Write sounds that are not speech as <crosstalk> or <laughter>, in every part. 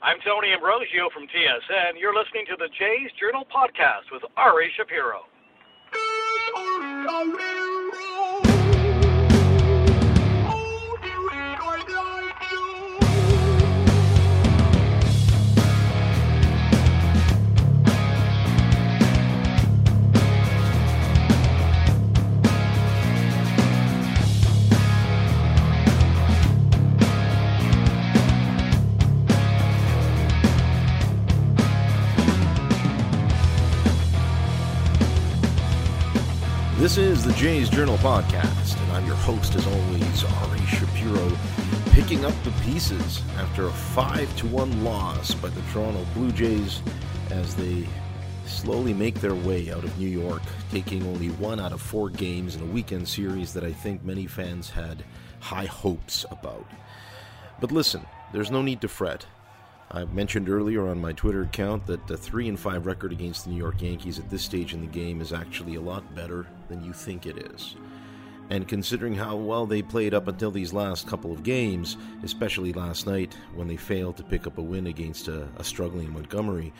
I'm Tony Ambrosio from TSN. You're listening to the Jays Journal podcast with Ari Shapiro. The Jays Journal Podcast, and I'm your host, as always, Ari Shapiro, picking up the pieces after a 5 to 1 loss by the Toronto Blue Jays as they slowly make their way out of New York, taking only one out of four games in a weekend series that I think many fans had high hopes about. But listen, there's no need to fret. I mentioned earlier on my Twitter account that the 3 and 5 record against the New York Yankees at this stage in the game is actually a lot better than you think it is. And considering how well they played up until these last couple of games, especially last night when they failed to pick up a win against a, a struggling Montgomery,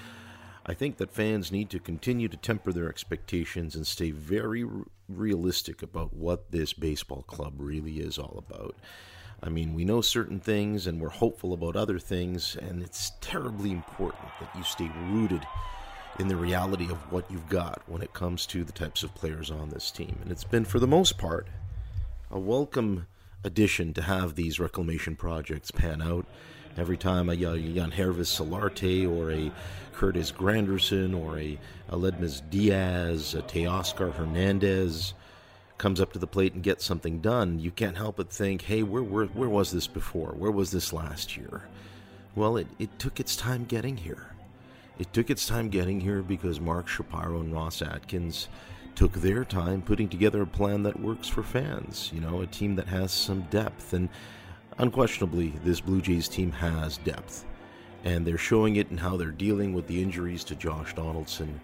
I think that fans need to continue to temper their expectations and stay very r- realistic about what this baseball club really is all about. I mean, we know certain things and we're hopeful about other things, and it's terribly important that you stay rooted in the reality of what you've got when it comes to the types of players on this team. And it's been, for the most part, a welcome addition to have these reclamation projects pan out. Every time a Yangervis Solarte or a Curtis Granderson or a Aledmys Diaz, a Teoscar Hernandez, comes up to the plate and gets something done, you can't help but think, hey, where, where, where was this before? Where was this last year? Well, it, it took its time getting here. It took its time getting here because Mark Shapiro and Ross Atkins took their time putting together a plan that works for fans. You know, a team that has some depth. And unquestionably, this Blue Jays team has depth. And they're showing it in how they're dealing with the injuries to Josh Donaldson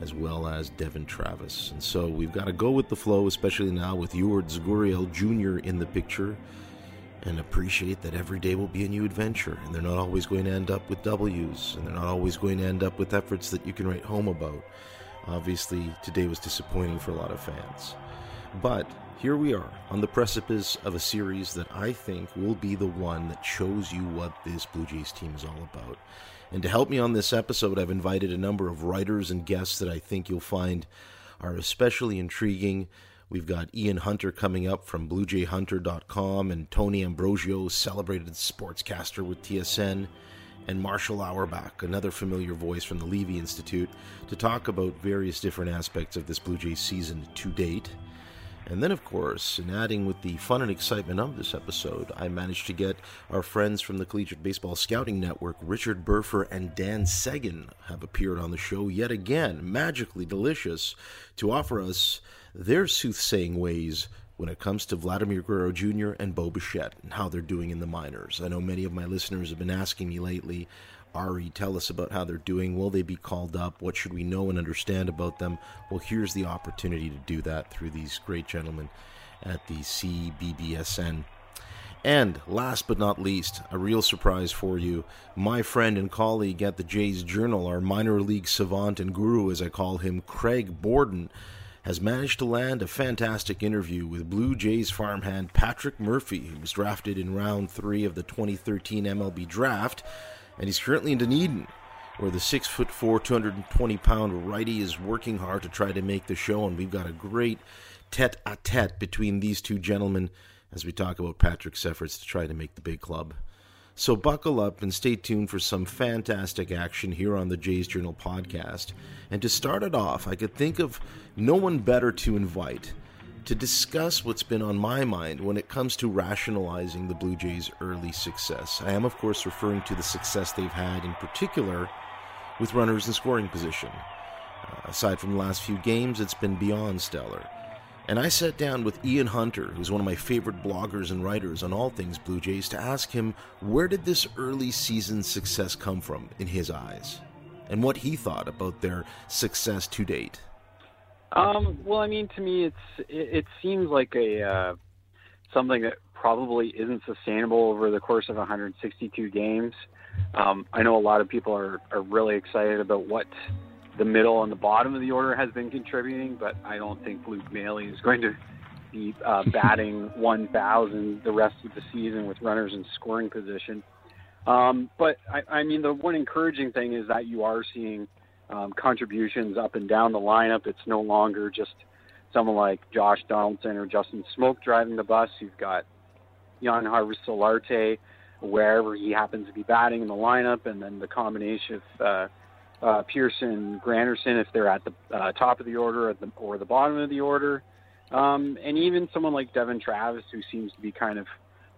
as well as Devon Travis. And so we've got to go with the flow, especially now with Lourdes Gurriel Jr. in the picture, and appreciate that every day will be a new adventure. And they're not always going to end up with W's, and they're not always going to end up with efforts that you can write home about. Obviously, today was disappointing for a lot of fans. But here we are on the precipice of a series that I think will be the one that shows you what this Blue Jays team is all about. And to help me on this episode, I've invited a number of writers and guests that I think you'll find are especially intriguing. We've got Ian Hunter coming up from BlueJayHunter.com and Tony Ambrosio, celebrated sportscaster with TSN, and Marshall Auerbach, another familiar voice from the Levy Institute, to talk about various different aspects of this Blue Jays season to date. And then, of course, in adding with the fun and excitement of this episode, I managed to get our friends from the Collegiate Baseball Scouting Network, Richard Burfer and Dan Seguin, have appeared on the show yet again, magically delicious, to offer us their soothsaying ways when it comes to Vladimir Guerrero Jr. and Bo Bichette and how they're doing in the minors. I know many of my listeners have been asking me lately Ari, tell us about how they're doing. Will they be called up? What should we know and understand about them? Well, here's the opportunity to do that through these great gentlemen at the CBBSN. And last but not least, a real surprise for you. My friend and colleague at the Jays Journal, our minor league savant and guru, as I call him, Craig Borden, has managed to land a fantastic interview with Blue Jays farmhand Patrick Murphy, who was drafted in round three of the 2013 MLB draft and he's currently in Dunedin, where the six foot four, 220 pound righty is working hard to try to make the show. And we've got a great tete a tete between these two gentlemen as we talk about Patrick's efforts to try to make the big club. So buckle up and stay tuned for some fantastic action here on the Jays Journal podcast. And to start it off, I could think of no one better to invite to discuss what's been on my mind when it comes to rationalizing the Blue Jays' early success. I am, of course, referring to the success they've had in particular with runners in scoring position. Uh, aside from the last few games, it's been beyond stellar. And I sat down with Ian Hunter, who's one of my favorite bloggers and writers on all things Blue Jays, to ask him where did this early season success come from in his eyes, and what he thought about their success to date. Um, well, I mean, to me, it's it, it seems like a uh, something that probably isn't sustainable over the course of 162 games. Um, I know a lot of people are, are really excited about what the middle and the bottom of the order has been contributing, but I don't think Luke Maile is going to be uh, batting 1,000 the rest of the season with runners in scoring position. Um, but I, I mean, the one encouraging thing is that you are seeing um, contributions up and down the lineup. It's no longer just someone like Josh Donaldson or Justin Smoak driving the bus. You've got Yangervis Solarte wherever he happens to be batting in the lineup, and then the combination of uh, uh, Pearson, Granderson if they're at the uh, top of the order or the, or the bottom of the order, um, and even someone like Devon Travis who seems to be kind of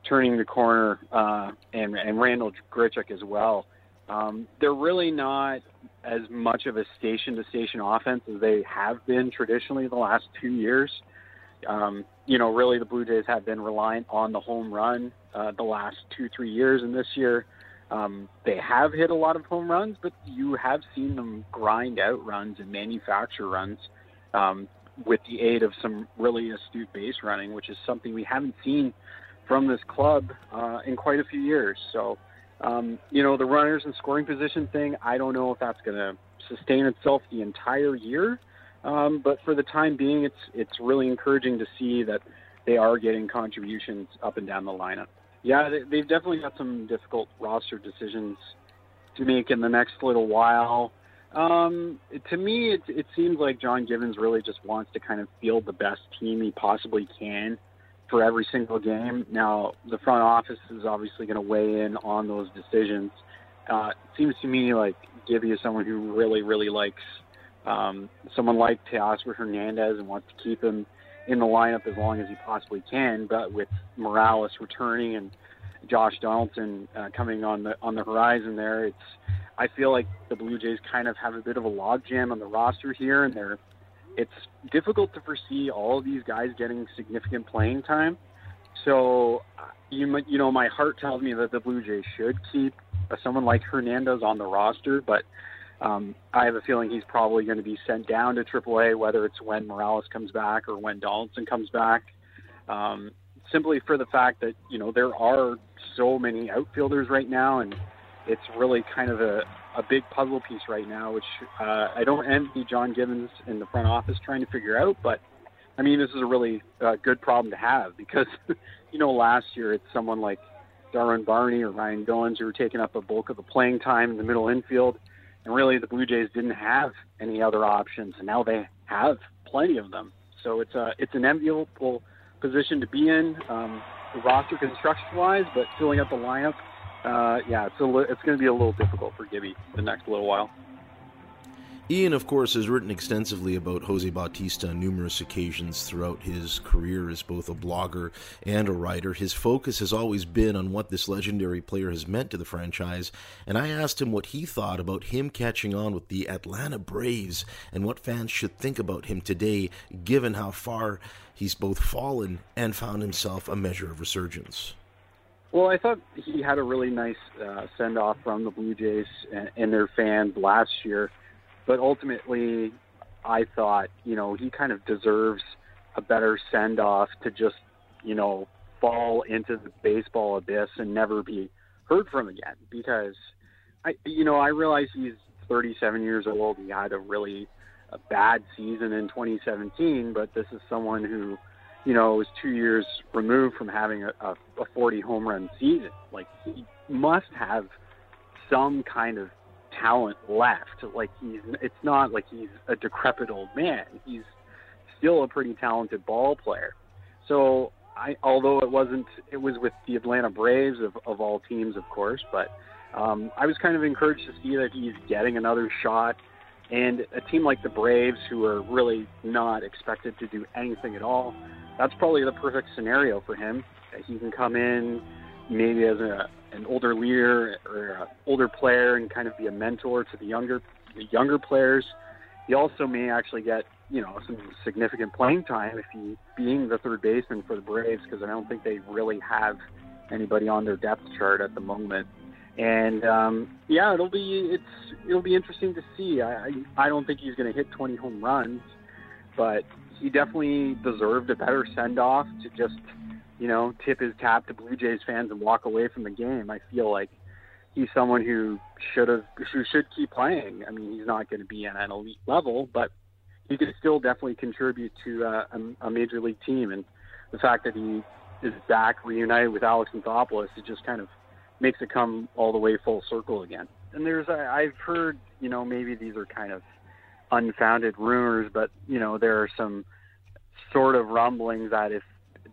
turning the corner, uh, and and Randal Grichuk as well. Um, they're really not as much of a station-to-station offense as they have been traditionally the last two years. Um, you know, really the Blue Jays have been reliant on the home run uh, the last two, three years, and this year um, they have hit a lot of home runs, but you have seen them grind out runs and manufacture runs um, with the aid of some really astute base running, which is something we haven't seen from this club uh, in quite a few years. So, um, you know, the runners and scoring position thing, I don't know if that's going to sustain itself the entire year. Um, but for the time being, it's it's really encouraging to see that they are getting contributions up and down the lineup. Yeah, they, they've definitely got some difficult roster decisions to make in the next little while. Um, to me, it, it seems like John Gibbons really just wants to kind of field the best team he possibly can for every single game. Now, the front office is obviously going to weigh in on those decisions. Uh, it seems to me like Gibby is someone who really, really likes um, someone like Teoscar Hernandez and wants to keep him in the lineup as long as he possibly can. But with Morales returning and Josh Donaldson uh, coming on the on the horizon, there, it's I feel like the Blue Jays kind of have a bit of a logjam on the roster here, and they're it's difficult to foresee all of these guys getting significant playing time. So, uh, you you know, my heart tells me that the Blue Jays should keep uh, someone like Hernandez on the roster, but um, I have a feeling he's probably going to be sent down to AAA, whether it's when Morales comes back or when Donaldson comes back. Um, simply for the fact that you know there are so many outfielders right now, and it's really kind of a, a big puzzle piece right now, which uh, I don't envy John Gibbons in the front office trying to figure out. But I mean, this is a really uh, good problem to have <laughs> because you know last year it's someone like Darwin Barney or Ryan Goins who were taking up a bulk of the playing time in the middle infield, and really the Blue Jays didn't have any other options, and now they have plenty of them. So it's a it's an enviable position to be in, um, roster construction wise, but filling up the lineup uh, yeah, it's a it's going to be a little difficult for Gibby the next little while. Ian, of course, has written extensively about Jose Bautista on numerous occasions throughout his career as both a blogger and a writer. His focus has always been on what this legendary player has meant to the franchise, and I asked him what he thought about him catching on with the Atlanta Braves and what fans should think about him today, given how far he's both fallen and found himself a measure of resurgence. Well, I thought he had a really nice uh, send off from the Blue Jays and, and their fans last year, but ultimately, I thought you know he kind of deserves a better send off to just you know fall into the baseball abyss and never be heard from again because I you know I realize he's 37 years old. He had a really a bad season in 2017, but this is someone who you know, is two years removed from having a, a, a 40 home run season. Like he must have some kind of talent left. Like he's, it's not like he's a decrepit old man. He's still a pretty talented ball player. So I, although it wasn't, it was with the Atlanta Braves of, of all teams, of course, but um, I was kind of encouraged to see that he's getting another shot. And a team like the Braves, who are really not expected to do anything at all, that's probably the perfect scenario for him. He can come in maybe as a an older leader or an older player and kind of be a mentor to the younger the younger players. He also may actually get you know some significant playing time if he being the third baseman for the Braves because I don't think they really have anybody on their depth chart at the moment. And um, yeah, it'll be it's it'll be interesting to see. I I, I don't think he's going to hit 20 home runs, but he definitely deserved a better send off to just, you know, tip his cap to Blue Jays fans and walk away from the game. I feel like he's someone who should have who should keep playing. I mean, he's not going to be at an elite level, but he could still definitely contribute to uh, a, a major league team. And the fact that he is back reunited with Alex Anthopoulos, it just kind of makes it come all the way full circle again. And there's I've heard you know maybe these are kind of unfounded rumors, but you know there are some sort of rumblings that if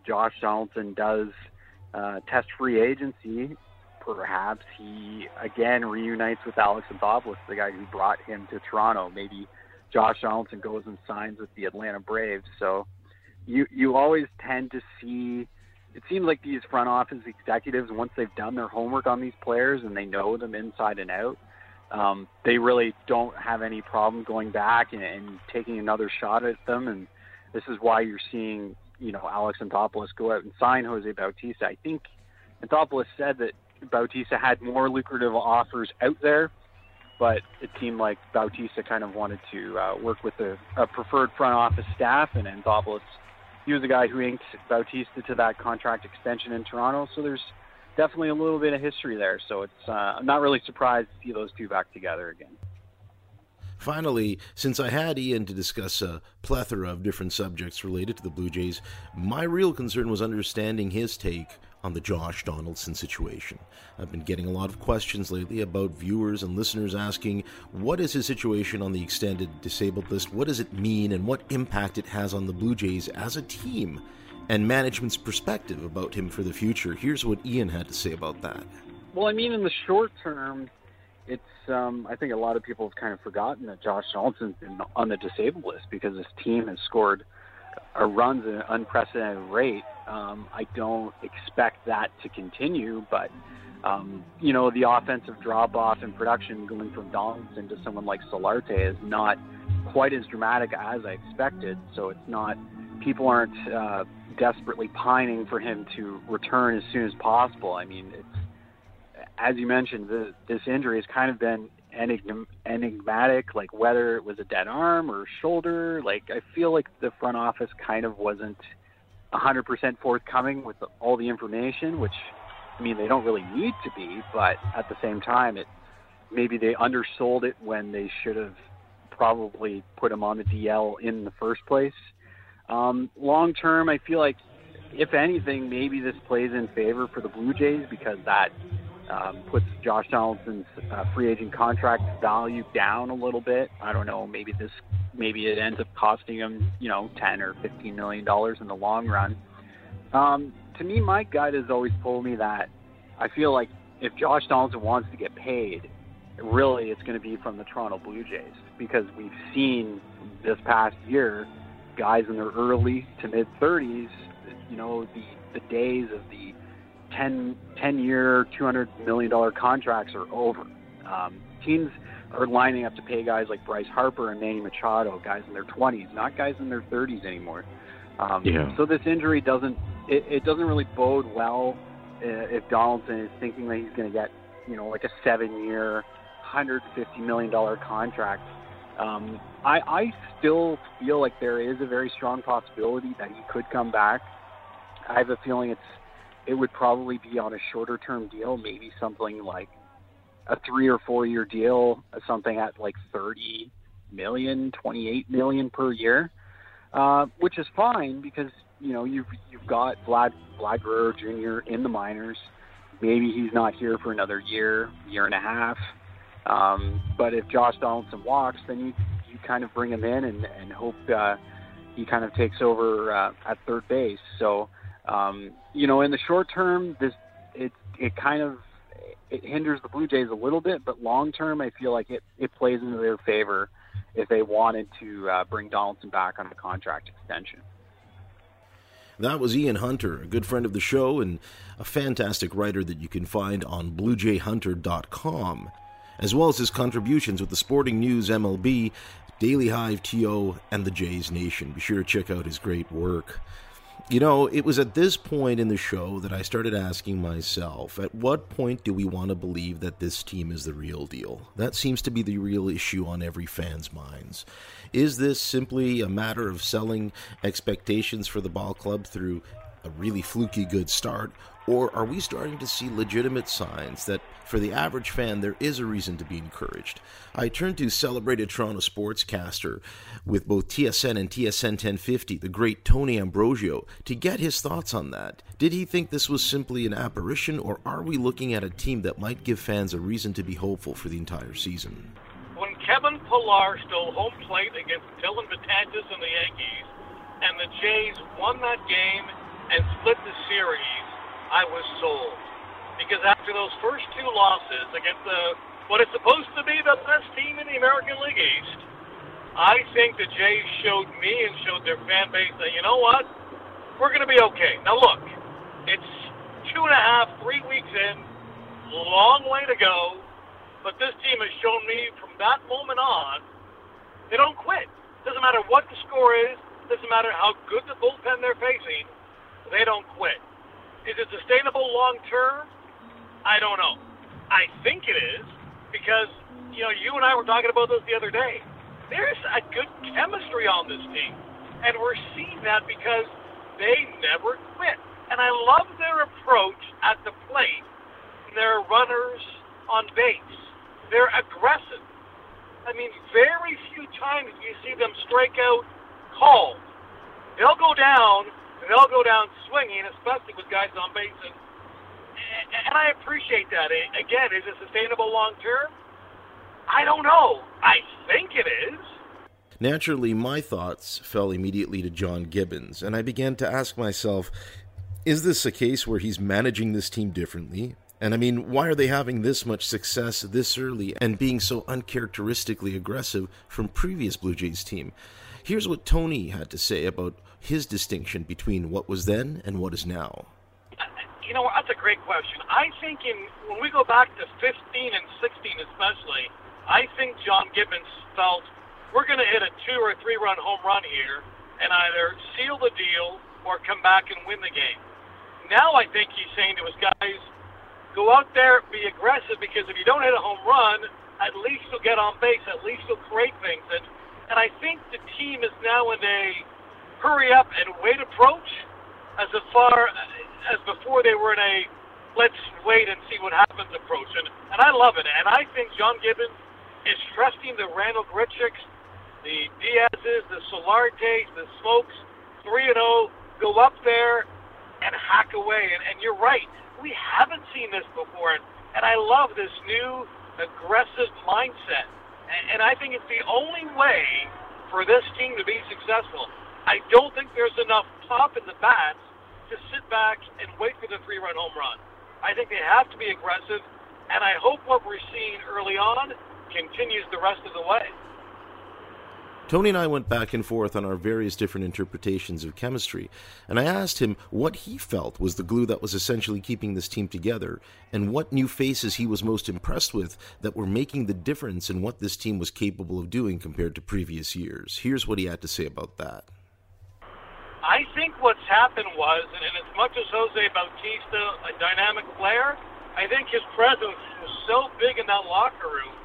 Josh Donaldson does uh, test free agency, perhaps he again reunites with Alex Anthopoulos, the guy who brought him to Toronto. Maybe Josh Donaldson goes and signs with the Atlanta Braves. So you you always tend to see. It seems like these front office executives, once they've done their homework on these players and they know them inside and out, um, they really don't have any problem going back and, and taking another shot at them. And this is why you're seeing, you know, Alex Anthopoulos go out and sign Jose Bautista. I think Anthopoulos said that Bautista had more lucrative offers out there, but it seemed like Bautista kind of wanted to uh, work with a, a preferred front office staff, and Anthopoulos, he was the guy who inked Bautista to that contract extension in Toronto. So there's definitely a little bit of history there. So it's uh, I'm not really surprised to see those two back together again. Finally, since I had Ian to discuss a plethora of different subjects related to the Blue Jays, my real concern was understanding his take on the Josh Donaldson situation. I've been getting a lot of questions lately about viewers and listeners asking what is his situation on the extended disabled list, what does it mean, and what impact it has on the Blue Jays as a team, and management's perspective about him for the future. Here's what Ian had to say about that. Well, I mean, in the short term, it's um, I think a lot of people have kind of forgotten that Josh Donaldson's been on the disabled list because his team has scored runs at an unprecedented rate. Um, I don't expect that to continue, but um, you know the offensive drop off in production going from Donaldson to someone like Solarte is not quite as dramatic as I expected. So it's not people aren't uh, desperately pining for him to return as soon as possible. I mean, it's as you mentioned, the, this injury has kind of been enigm- enigmatic, like whether it was a dead arm or shoulder. Like I feel like the front office kind of wasn't 100% forthcoming with the, all the information, which I mean they don't really need to be, but at the same time, it maybe they undersold it when they should have probably put him on the DL in the first place. Um, long term, I feel like if anything, maybe this plays in favor for the Blue Jays because that um, puts Josh Donaldson's uh, free agent contract value down a little bit. I don't know. Maybe this, maybe it ends up costing him, you know, ten or fifteen million dollars in the long run. Um, to me, my gut has always told me that I feel like if Josh Donaldson wants to get paid, really it's going to be from the Toronto Blue Jays because we've seen this past year guys in their early to mid 30s, you know, the the days of the 10, 10 year, $200 million contracts are over. Um, teams are lining up to pay guys like Bryce Harper and Manny Machado, guys in their 20s, not guys in their 30s anymore. Um, yeah. So this injury doesn't it, it doesn't really bode well uh, if Donaldson is thinking that he's going to get you know like a seven year, 150 million dollar contract. Um, I, I still feel like there is a very strong possibility that he could come back. I have a feeling it's it would probably be on a shorter term deal, maybe something like a three or four year deal, something at like 30 million, 28 million per year, uh, which is fine because you know you've you've got Vlad Vlad Guerrero Jr. in the minors. Maybe he's not here for another year, year and a half. Um, but if Josh Donaldson walks, then you you kind of bring him in and and hope uh, he kind of takes over uh, at third base. So um, you know, in the short term, this it it kind of it hinders the Blue Jays a little bit, but long term, I feel like it it plays into their favor if they wanted to uh, bring Donaldson back on a contract extension. That was Ian Hunter, a good friend of the show and a fantastic writer that you can find on BlueJayHunter.com, as well as his contributions with the Sporting News MLB, Daily Hive TO, and the Jays Nation. Be sure to check out his great work. You know, it was at this point in the show that I started asking myself, at what point do we want to believe that this team is the real deal? That seems to be the real issue on every fan's minds. Is this simply a matter of selling expectations for the ball club through a really fluky good start, or are we starting to see legitimate signs that for the average fan there is a reason to be encouraged? I turned to celebrated Toronto sportscaster with both TSN and TSN 1050, the great Tony Ambrosio, to get his thoughts on that. Did he think this was simply an apparition, or are we looking at a team that might give fans a reason to be hopeful for the entire season? When Kevin Pillar stole home plate against Dellin Betances and the Yankees, and the Jays won that game and split the series, I was sold. Because after those first two losses against the what is supposed to be the best team in the American League East, I think the Jays showed me and showed their fan base that you know what, we're going to be okay. Now look, it's two and a half, three weeks in, long way to go, but this team has shown me from that moment on, they don't quit. Doesn't matter what the score is, doesn't matter how good the bullpen they're facing, they don't quit. Is it sustainable long term? I don't know. I think it is because you know you and I were talking about this the other day. There's a good chemistry on this team, and we're seeing that because they never quit. And I love their approach at the plate. Their runners on base. They're aggressive. I mean, very few times do you see them strike out cold. They'll go down they'll go down swinging, especially with guys on base. And, and I appreciate that. Again, is it sustainable long term? I don't know. I think it is. Naturally, my thoughts fell immediately to John Gibbons, and I began to ask myself is this a case where he's managing this team differently? And I mean, why are they having this much success this early and being so uncharacteristically aggressive from previous Blue Jays team? Here's what Tony had to say about his distinction between what was then and what is now? You know, that's a great question. I think in when we go back to 15 and 16 especially, I think John Gibbons felt we're going to hit a two or three run home run here and either seal the deal or come back and win the game. Now I think he's saying to his guys, go out there, be aggressive because if you don't hit a home run, at least you'll get on base, at least you'll create things. And and I think the team is now in a hurry up and wait approach as far as before they were in a let's wait and see what happens approach. And, and I love it. And I think John Gibbons is trusting the Randal Grichuks, the Diazes, the Solartes, the Smoaks, 3 and 0, go up there and hack away. And, and you're right. We haven't seen this before. And, and I love this new aggressive mindset. And, I think it's the only way for this team to be successful. I don't think there's enough pop in the bats to sit back and wait for the three run home run. I think they have to be aggressive, and I hope what we're seeing early on continues the rest of the way. Tony and I went back and forth on our various different interpretations of chemistry, and I asked him what he felt was the glue that was essentially keeping this team together, and what new faces he was most impressed with that were making the difference in what this team was capable of doing compared to previous years. Here's what he had to say about that. I think what's happened was, and as much as Jose Bautista, a dynamic player, I think his presence was so big in that locker room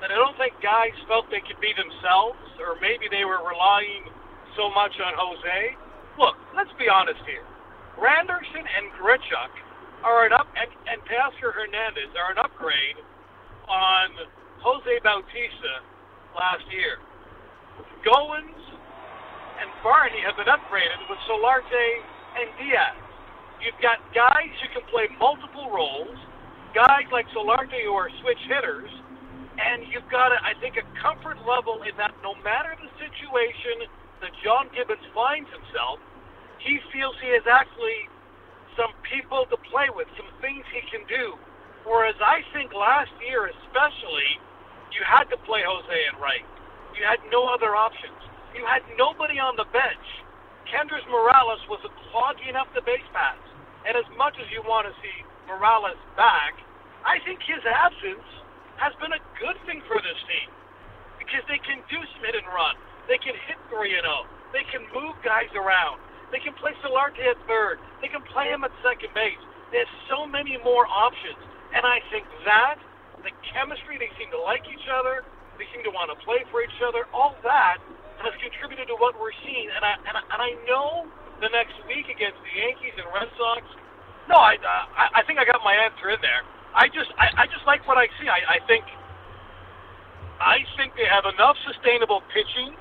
that I don't think guys felt they could be themselves, or maybe they were relying so much on Jose. Look, let's be honest here. Granderson and Grichuk are an up, and, and Teoscar Hernandez are an upgrade on Jose Bautista last year. Goins and Barney have been upgraded with Solarte and Diaz. You've got guys who can play multiple roles, guys like Solarte who are switch hitters, and you've got, a, I think, a comfort level in that no matter the situation that John Gibbons finds himself, he feels he has actually some people to play with, some things he can do. Whereas I think last year, especially, you had to play Jose and right. You had no other options. You had nobody on the bench. Kendrys Morales was clogging up the base paths. And as much as you want to see Morales back, I think his absence has been a good thing for this team because they can do hit and run. They can hit 3 and 0. They can move guys around. They can play Solarte at third. They can play him at second base. There's so many more options. And I think that, the chemistry, they seem to like each other. They seem to want to play for each other. All that has contributed to what we're seeing. And I, and I, and I know the next week against the Yankees and Red Sox. No, I I, I think I got my answer in there. I just I, I just like what I see. I, I think I think they have enough sustainable pitching,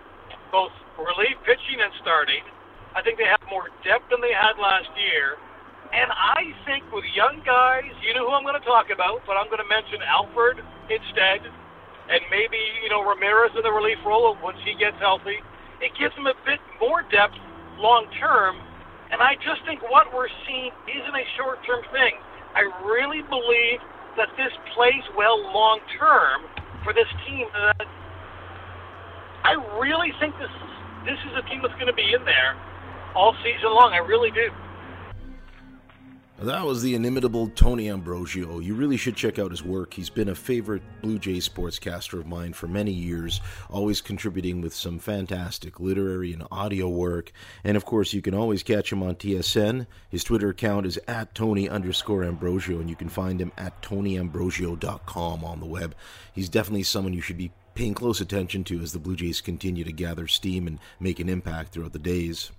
both relief pitching and starting. I think they have more depth than they had last year. And I think with young guys, you know who I'm going to talk about, but I'm going to mention Alford instead, and maybe you know Ramirez in the relief role once he gets healthy. It gives them a bit more depth long term, and I just think what we're seeing isn't a short term thing. I really believe that this plays well long term for this team. That I really think this this is a team that's going to be in there all season long. I really do. That was the inimitable Tony Ambrosio. You really should check out his work. He's been a favorite Blue Jays sportscaster of mine for many years, always contributing with some fantastic literary and audio work. And of course, you can always catch him on TSN. His Twitter account is at Tony underscore Ambrosio, and you can find him at TonyAmbrosio.com on the web. He's definitely someone you should be paying close attention to as the Blue Jays continue to gather steam and make an impact throughout the days.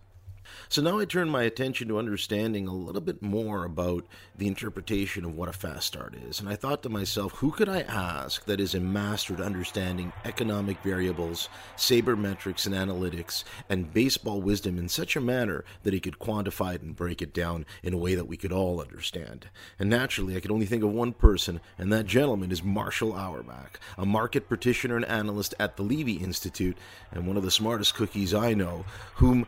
So now I turn my attention to understanding a little bit more about the interpretation of what a fast start is. And I thought to myself, who could I ask that is a master at understanding economic variables, sabermetrics and analytics, and baseball wisdom in such a manner that he could quantify it and break it down in a way that we could all understand? And naturally, I could only think of one person, and that gentleman is Marshall Auerbach, a market practitioner and analyst at the Levy Institute, and one of the smartest cookies I know, whom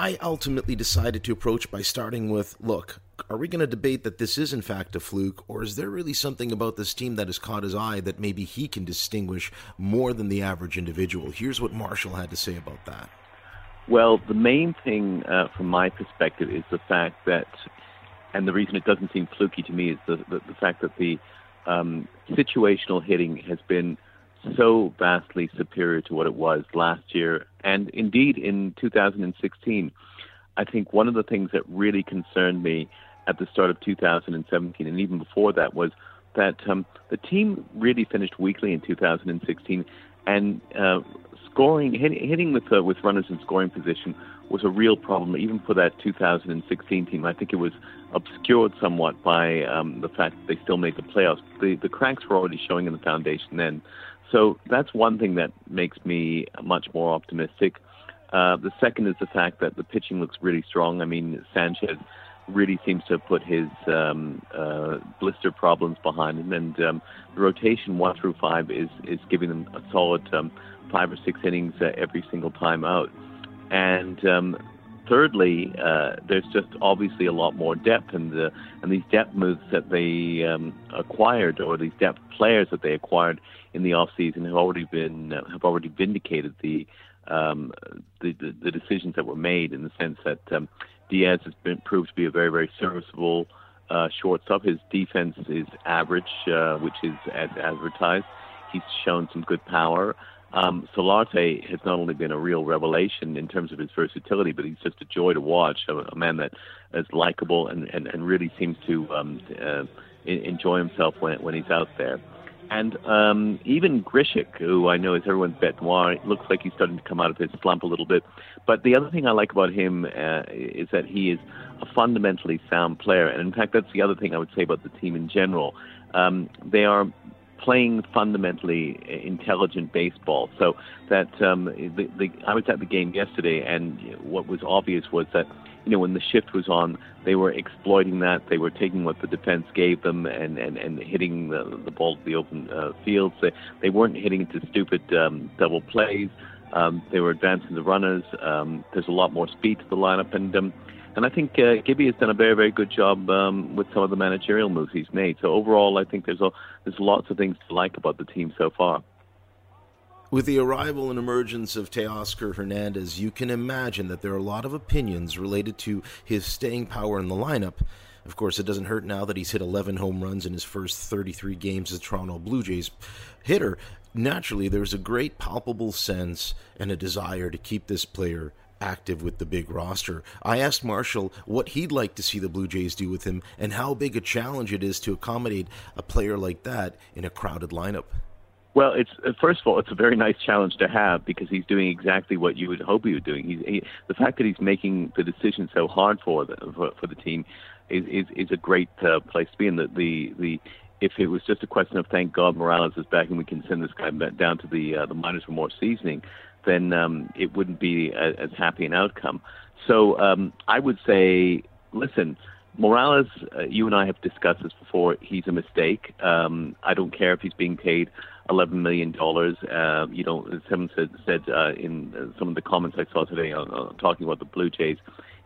I ultimately decided to approach by starting with look, are we going to debate that this is in fact a fluke, or is there really something about this team that has caught his eye that maybe he can distinguish more than the average individual? Here's what Marshall had to say about that. Well, the main thing uh, from my perspective is the fact that, and the reason it doesn't seem fluky to me is the, the, the fact that the um, situational hitting has been so vastly superior to what it was last year and indeed in 2016. I think one of the things that really concerned me at the start of 2017 and even before that was that um, the team really finished weakly in 2016 and uh, scoring hit, hitting with uh, with runners in scoring position was a real problem even for that 2016 team. I think it was obscured somewhat by um, the fact that they still made the playoffs. The the cracks were already showing in the foundation then. So that's one thing that makes me much more optimistic. Uh, the second is the fact that the pitching looks really strong. I mean, Sanchez really seems to have put his um, uh, blister problems behind him, and um, the rotation one through five is is giving them a solid um, five or six innings uh, every single time out. And um, thirdly, uh, there's just obviously a lot more depth, and the and these depth moves that they um, acquired, or these depth players that they acquired in the off season, have already been uh, have already vindicated the, um, the, the the decisions that were made in the sense that um, Diaz has been proved to be a very very serviceable uh, shortstop. His defense is average, uh, which is as advertised. He's shown some good power. Um, Solarte has not only been a real revelation in terms of his versatility, but he's just a joy to watch. A, a man that is likable and, and, and really seems to um, uh, enjoy himself when when he's out there. And um, even Grichuk, who I know is everyone's bet noir, looks like he's starting to come out of his slump a little bit. But the other thing I like about him uh, is that he is a fundamentally sound player. And in fact, that's the other thing I would say about the team in general. Um, they are playing fundamentally intelligent baseball. So that um, the, the, I was at the game yesterday, and what was obvious was that you know when the shift was on, they were exploiting that. They were taking what the defense gave them and and, and hitting the, the ball to the open uh, fields. They, they weren't hitting into stupid um, double plays. Um, they were advancing the runners. Um, there's a lot more speed to the lineup, and um, and I think uh, Gibby has done a very, very good job um, with some of the managerial moves he's made. So overall, I think there's a, there's lots of things to like about the team so far. With the arrival and emergence of Teoscar Hernandez, you can imagine that there are a lot of opinions related to his staying power in the lineup. Of course, it doesn't hurt now that he's hit 11 home runs in his first 33 games as Toronto Blue Jays hitter. Naturally, there's a great palpable sense and a desire to keep this player active with the big roster. I asked Marshall what he'd like to see the Blue Jays do with him and how big a challenge it is to accommodate a player like that in a crowded lineup. Well, it's uh, first of all, it's a very nice challenge to have because he's doing exactly what you would hope he was doing. He's, he, the fact that he's making the decision so hard for the for, for the team is is, is a great uh, place to be. And the, the the if it was just a question of thank God Morales is back and we can send this guy down to the uh, the minors for more seasoning, then um, it wouldn't be a, as happy an outcome. So um, I would say, listen, Morales, uh, you and I have discussed this before. He's a mistake. Um, I don't care if he's being paid eleven million dollars. Uh, you know, someone said, said uh, in uh, some of the comments I saw today on, uh, talking about the Blue Jays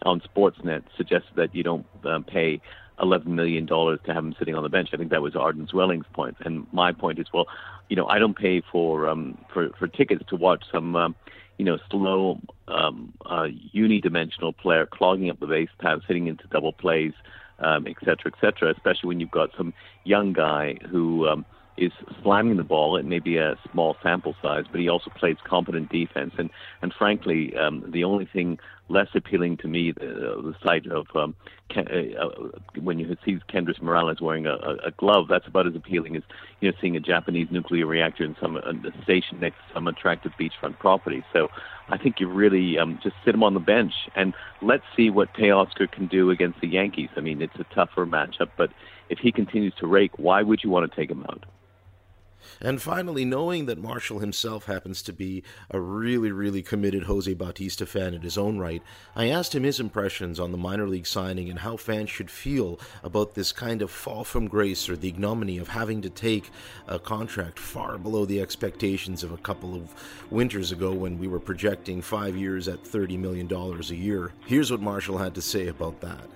on Sportsnet suggested that you don't um, pay eleven million dollars to have him sitting on the bench. I think that was Arden Zwelling's point. point, and my point is, well, you know, I don't pay for um, for for tickets to watch some. Um, you know, slow, um, uh, unidimensional player clogging up the base paths, hitting into double plays, um, et cetera, et cetera, especially when you've got some young guy who um, is slamming the ball. It may be a small sample size, but he also plays competent defense. And and frankly, um, the only thing less appealing to me, the, the sight of um, Ken, uh, uh, when you see Kendrys Morales wearing a, a, glove, that's about as appealing as you know seeing a Japanese nuclear reactor in some a station next to some attractive beachfront property. So I think you really um, just sit him on the bench and let's see what Teoscar can do against the Yankees. I mean, it's a tougher matchup, but if he continues to rake, why would you want to take him out? And finally, knowing that Marshall himself happens to be a really, really committed Jose Bautista fan in his own right, I asked him his impressions on the minor league signing and how fans should feel about this kind of fall from grace or the ignominy of having to take a contract far below the expectations of a couple of winters ago when we were projecting five years at $30 million a year. Here's what Marshall had to say about that.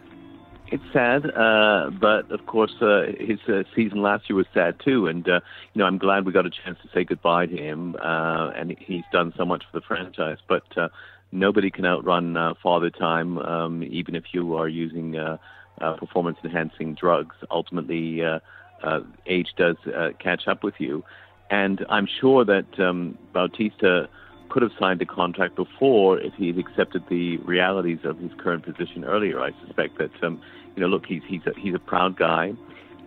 It's sad, uh, but of course, uh, his uh, season last year was sad too. And uh, you know, I'm glad we got a chance to say goodbye to him. Uh, and he's done so much for the franchise. But uh, nobody can outrun uh, father time, um, even if you are using uh, uh, performance-enhancing drugs. Ultimately, uh, uh, age does uh, catch up with you. And I'm sure that um, Bautista could have signed a contract before if he had accepted the realities of his current position earlier. I suspect that, um, you know, look, he's he's a, he's a proud guy.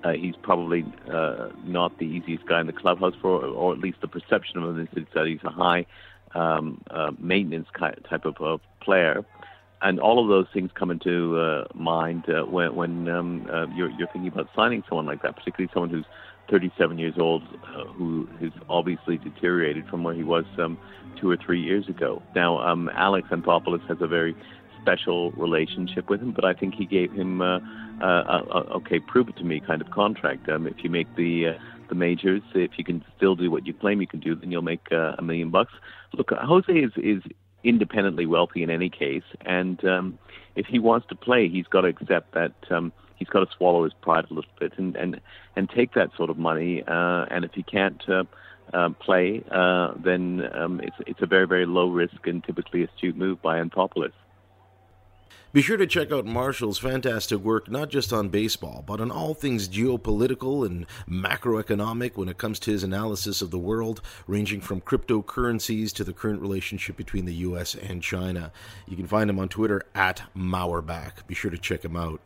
Uh, he's probably uh, not the easiest guy in the clubhouse, for, or at least the perception of him is that he's a high um, uh, maintenance type of uh, player. And all of those things come into uh, mind uh, when, when um, uh, you're, you're thinking about signing someone like that, particularly someone who's 37 years old, uh, who has obviously deteriorated from where he was um, two or three years ago. Now, um, Alex Anthopoulos has a very special relationship with him, but I think he gave him uh, uh, a, okay, prove it to me kind of contract. Um, if you make the uh, the majors, if you can still do what you claim you can do, then you'll make uh, a million bucks. Look, Jose is is independently wealthy in any case, and um, if he wants to play, he's got to accept that. Um, he's got to swallow his pride a little bit and and and take that sort of money. Uh, and if he can't uh, uh, play, uh, then um, it's it's a very very low risk and typically astute move by Anthopoulos. Be sure to check out Marshall's fantastic work not just on baseball, but on all things geopolitical and macroeconomic when it comes to his analysis of the world, ranging from cryptocurrencies to the current relationship between the U.S. and China. You can find him on Twitter at Mauerbach. Be sure to check him out.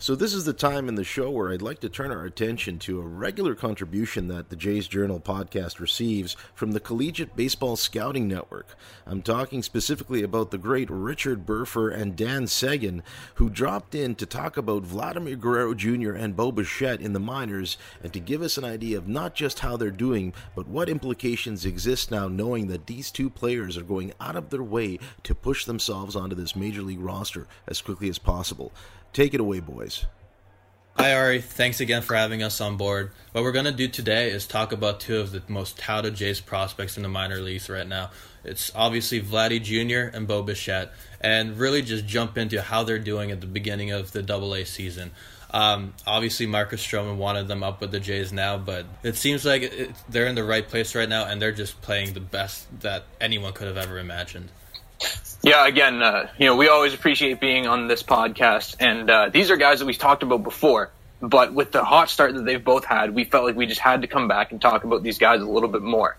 So, this is the time in the show where I'd like to turn our attention to a regular contribution that the Jays Journal podcast receives from the Collegiate Baseball Scouting Network. I'm talking specifically about the great Richard Burfer and Dan Seguin, who dropped in to talk about Vladimir Guerrero Jr. and Bo Bichette in the minors and to give us an idea of not just how they're doing, but what implications exist now knowing that these two players are going out of their way to push themselves onto this major league roster as quickly as possible. Take it away, boys. Hi, Ari. Thanks again for having us on board. What we're going to do today is talk about two of the most touted Jays prospects in the minor leagues right now. It's obviously Vladdy Jr. and Bo Bichette, and really just jump into how they're doing at the beginning of the Double A season. Um, obviously, Marcus Stroman wanted them up with the Jays now, but it seems like it, they're in the right place right now, and they're just playing the best that anyone could have ever imagined. Yeah, again, uh, you know, we always appreciate being on this podcast, and uh, these are guys that we've talked about before. But with the hot start that they've both had, we felt like we just had to come back and talk about these guys a little bit more.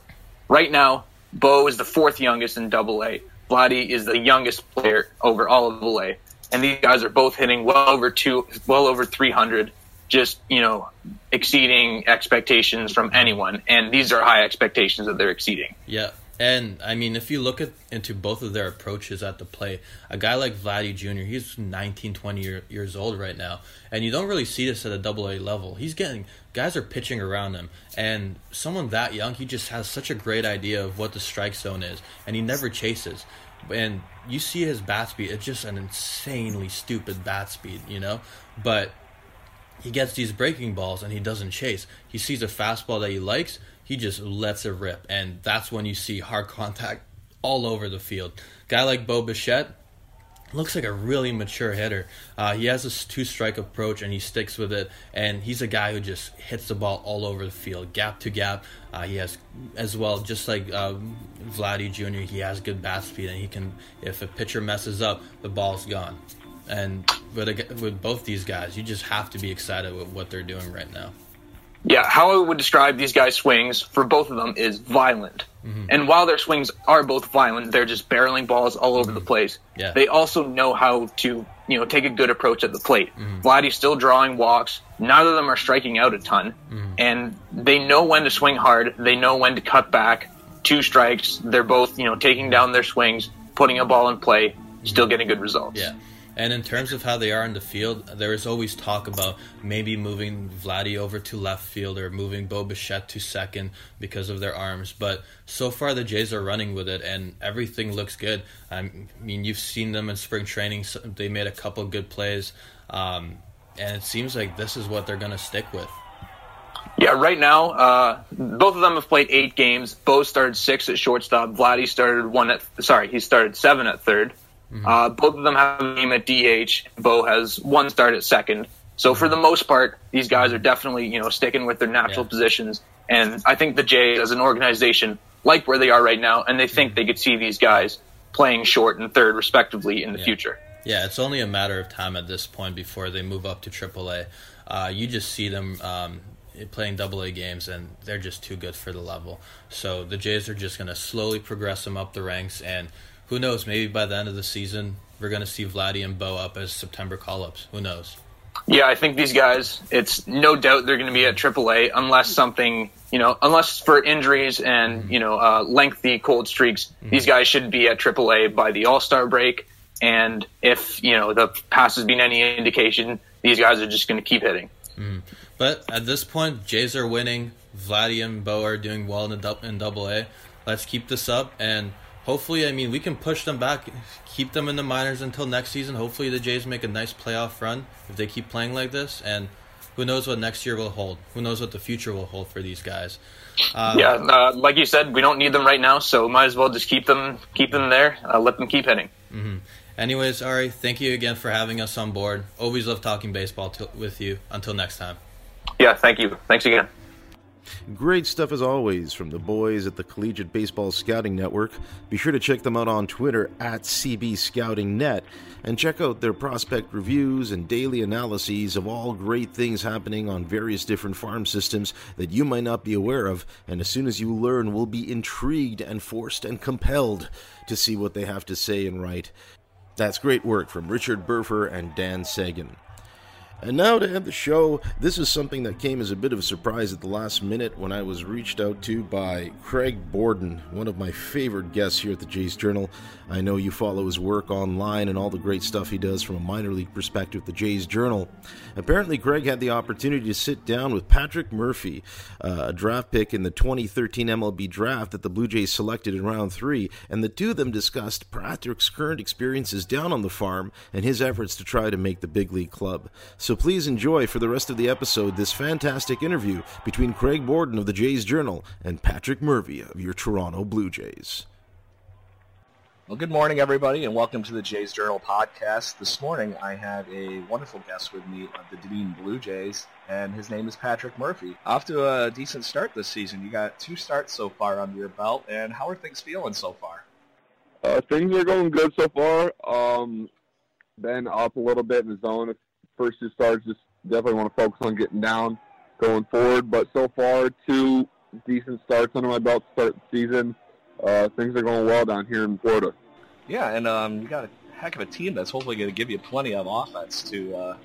Right now, Bo is the fourth youngest in Double A. Vladdy is the youngest player over all of Double A, and these guys are both hitting well over two, well over 300. just you know exceeding expectations from anyone, and these are high expectations that they're exceeding. Yeah. And I mean, if you look at into both of their approaches at the plate, a guy like Vladdy Jr., he's 19, 20 year, years old right now, and you don't really see this at a double A level. He's getting guys are pitching around him, and someone that young, he just has such a great idea of what the strike zone is, and he never chases. And you see his bat speed; it's just an insanely stupid bat speed, you know. But he gets these breaking balls and he doesn't chase. He sees a fastball that he likes he just lets it rip, and that's when you see hard contact all over the field. Guy like Bo Bichette looks like a really mature hitter. Uh, he has this two strike approach and he sticks with it. And he's a guy who just hits the ball all over the field, gap to gap. Uh, he has as well, just like um, Vladdy Jr. He has good bat speed and he can. If a pitcher messes up, the ball's gone. And with with both these guys, you just have to be excited with what they're doing right now. Yeah, how I would describe these guys' swings for both of them is violent. Mm-hmm. And while their swings are both violent, they're just barreling balls all over mm-hmm. the place. Yeah. They also know how to, you know, take a good approach at the plate. Mm-hmm. Vladdy's still drawing walks. Neither of them are striking out a ton. Mm-hmm. And they know when to swing hard. They know when to cut back. Two strikes. They're both, you know, taking down their swings, putting a ball in play, still mm-hmm. getting good results. Yeah. And in terms of how they are in the field, there is always talk about maybe moving Vladdy over to left field or moving Bo Bichette to second because of their arms. But so far, the Jays are running with it, and everything looks good. I mean, you've seen them in spring training; they made a couple good plays, um, and it seems like this is what they're going to stick with. Yeah, right now, uh, both of them have played eight games. Bo started six at shortstop. Vladdy started one at sorry, he started seven at third. Mm-hmm. Uh, both of them have a name at DH. Bo has one start at second. So for the most part, these guys are definitely you know sticking with their natural yeah. positions. And I think the Jays, as an organization, like where they are right now, and they think mm-hmm. they could see these guys playing short and third respectively in the yeah. future. Yeah, it's only a matter of time at this point before they move up to AAA. Uh, you just see them um, playing double A games, and they're just too good for the level. So the Jays are just going to slowly progress them up the ranks, and who knows? Maybe by the end of the season, we're going to see Vladdy and Bo up as September call ups. Who knows? Yeah, I think these guys, it's no doubt they're going to be at AAA unless something, you know, unless for injuries and, mm-hmm. you know, uh, lengthy cold streaks, mm-hmm. these guys should be at AAA by the All Star break. And if, you know, the past has been any indication, these guys are just going to keep hitting. Mm-hmm. But at this point, Jays are winning. Vladdy and Bo are doing well in, the, in Double A. Let's keep this up and hopefully, I mean, we can push them back, keep them in the minors until next season. Hopefully, the Jays make a nice playoff run if they keep playing like this. And who knows what next year will hold? Who knows what the future will hold for these guys? Um, yeah, uh, like you said, we don't need them right now, so might as well just keep them, keep them there. Uh, let them keep hitting. Mm-hmm. Anyways, Ari, thank you again for having us on board. Always love talking baseball t- with you. Until next time. Yeah, thank you. Thanks again. Great stuff as always from the boys at the Collegiate Baseball Scouting Network. Be sure to check them out on Twitter at CB Scouting Net and check out their prospect reviews and daily analyses of all great things happening on various different farm systems that you might not be aware of. And as soon as you learn, will be intrigued and forced and compelled to see what they have to say and write. That's great work from Richard Burfer and Dan Sagan. And now to end the show, this is something that came as a bit of a surprise at the last minute when I was reached out to by Craig Borden, one of my favorite guests here at the Jays Journal. I know you follow his work online and all the great stuff he does from a minor league perspective, at the Jays Journal. Apparently, Craig had the opportunity to sit down with Patrick Murphy, uh, a draft pick in the 2013 MLB draft that the Blue Jays selected in round three, and the two of them discussed Patrick's current experiences down on the farm and his efforts to try to make the big league club. Please enjoy for the rest of the episode this fantastic interview between Craig Borden of the Jays Journal and Patrick Murphy of your Toronto Blue Jays. Well, good morning, everybody, and welcome to the Jays Journal podcast. This morning, I have a wonderful guest with me of the Dunedin Blue Jays, and his name is Patrick Murphy. Off to a decent start this season. You got two starts so far under your belt, and how are things feeling so far? Uh, things are going good so far. Um, been up a little bit in the zone first two starts, just definitely want to focus on getting down going forward. But so far, two decent starts under my belt to start the season. Uh, things are going well down here in Florida. Yeah, and um, you got a heck of a team that's hopefully going to give you plenty of offense to uh,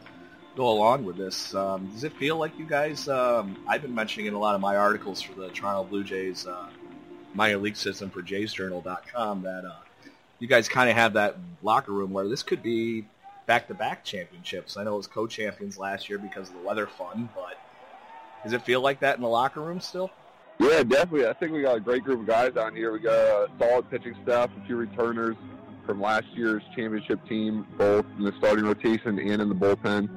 go along with this, um, does it feel like you guys? Um, I've been mentioning in a lot of my articles for the Toronto Blue Jays uh, minor league system for JaysJournal.com that uh, you guys kind of have that locker room where this could be back-to-back championships. I know it was co-champions last year because of the weather fun, but does it feel like that in the locker room still? Yeah, definitely. I think we got a great group of guys down here. We got a solid pitching staff, a few returners from last year's championship team, both in the starting rotation and in the bullpen.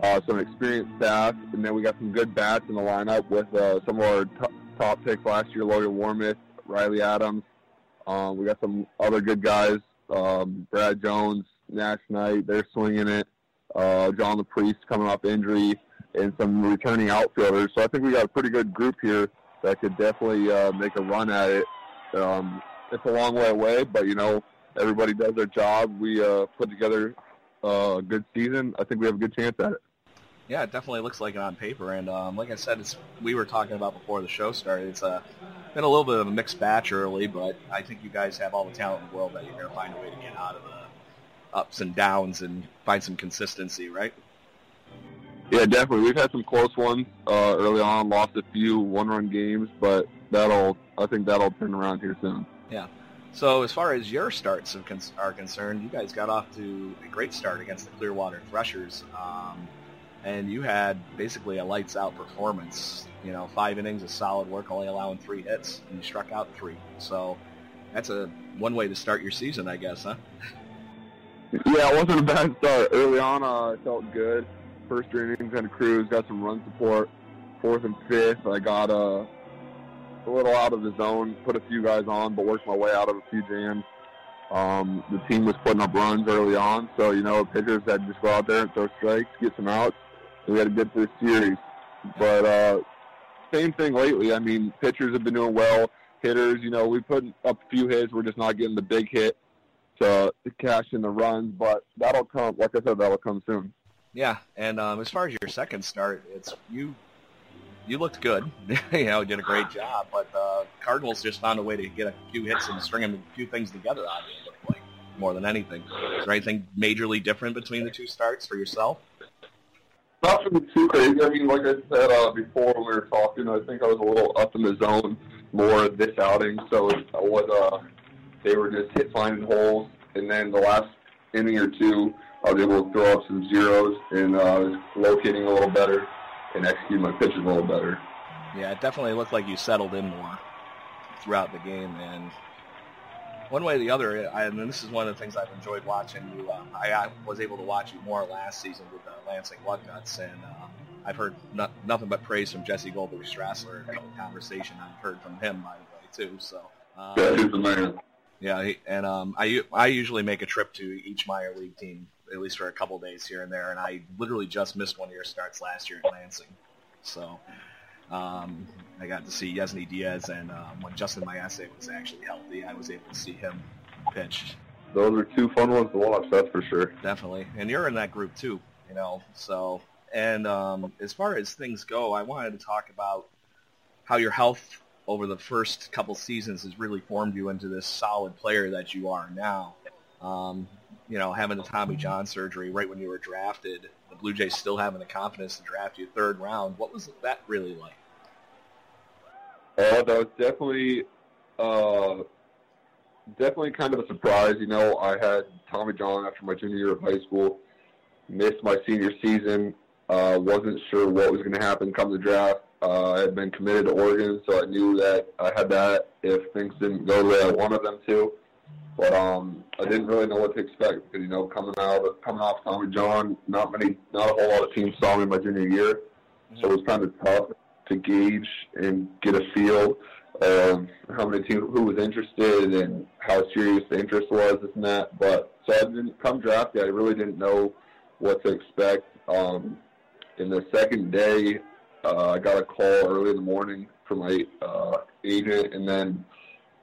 Uh, some experienced staff, and then we got some good bats in the lineup with uh, some of our t- top picks last year, Logan Warmoth, Riley Adams. Um, we got some other good guys, um, Brad Jones, Nash Knight, they're swinging it. Uh, John LaPriest coming off injury, and some returning outfielders. So I think we got a pretty good group here that could definitely uh, make a run at it. Um, it's a long way away, but you know everybody does their job. We uh, put together a good season. I think we have a good chance at it. Yeah, it definitely looks like it on paper. And um, like I said, it's we were talking about before the show started. It's uh, been a little bit of a mixed batch early, but I think you guys have all the talent in the world that you're going to find a way to get out of the ups and downs and find some consistency, right? Yeah, definitely. We've had some close ones uh, early on. Lost a few one-run games, but that'll I think that'll turn around here soon. Yeah. So as far as your starts are concerned, you guys got off to a great start against the Clearwater Threshers, um, and you had basically a lights-out performance. You know, five innings of solid work, only allowing three hits, and you struck out three. So that's a one way to start your season, I guess, huh? <laughs> Yeah, it wasn't a bad start. Early on, uh, I felt good. First three innings had a cruise, got some run support. Fourth and fifth, I got uh, a little out of the zone, put a few guys on, but worked my way out of a few jams. Um, the team was putting up runs early on, so you know pitchers had to just go out there and throw strikes, get some outs, and we had a good first series. But uh, same thing lately. I mean, pitchers have been doing well. Hitters, you know, we put up a few hits. We're just not getting the big hit to cash in the runs, but that'll come. Like I said, that'll come soon. Yeah, and um, as far as your second start, it's you. You looked good, <laughs> you know, did a great job. But uh, Cardinals just found a way to get a few hits and string a few things together on you. Like more than anything. Is there anything majorly different between the two starts for yourself? Nothing too crazy. I mean, like I said uh, before when we were talking, I think I was a little up in the zone more this outing. So it was uh, they were just hit finding holes, and then the last inning or two, I was able to throw up some zeros and uh, was locating a little better and executing my pitches a little better. Yeah, it definitely looked like you settled in more throughout the game, and one way or the other, I, and this is one of the things I've enjoyed watching you. Um, I, I, was able to watch you more last season with the Lansing Lugnuts, and uh, I've heard no, nothing but praise from Jesse Goldberg Strassler. The conversation I've heard from him, by the way, too. So, um, yeah, he's the man. Yeah, and um, I I usually make a trip to each minor league team at least for a couple days here and there, and I literally just missed one of your starts last year in Lansing. So um, I got to see Yennsy Diaz, and um, when Justin Maese was actually healthy, I was able to see him pitch. Those are two fun ones to watch, that's for sure. Definitely, and you're in that group too, you know. So, and um, as far as things go, I wanted to talk about how your health over the first couple seasons has really formed you into this solid player that you are now. Um, you know, having the Tommy John surgery right when you were drafted, the Blue Jays still having the confidence to draft you third round. What was that really like? Uh, that was definitely, uh, definitely kind of a surprise. You know, I had Tommy John after my junior year of high school, missed my senior season, uh, wasn't sure what was going to happen come the draft. Uh, I had been committed to Oregon, so I knew that I had that if things didn't go the way I wanted them to. But um, I didn't really know what to expect because you know coming out of, coming off Tommy John, not many, not a whole lot of teams saw me my junior year, mm-hmm. so it was kind of tough to gauge and get a feel of how many teams who was interested and how serious the interest was, this and that. But so I didn't come draft day. I really didn't know what to expect. Um, in the second day, uh, I got a call early in the morning from my uh, agent, and then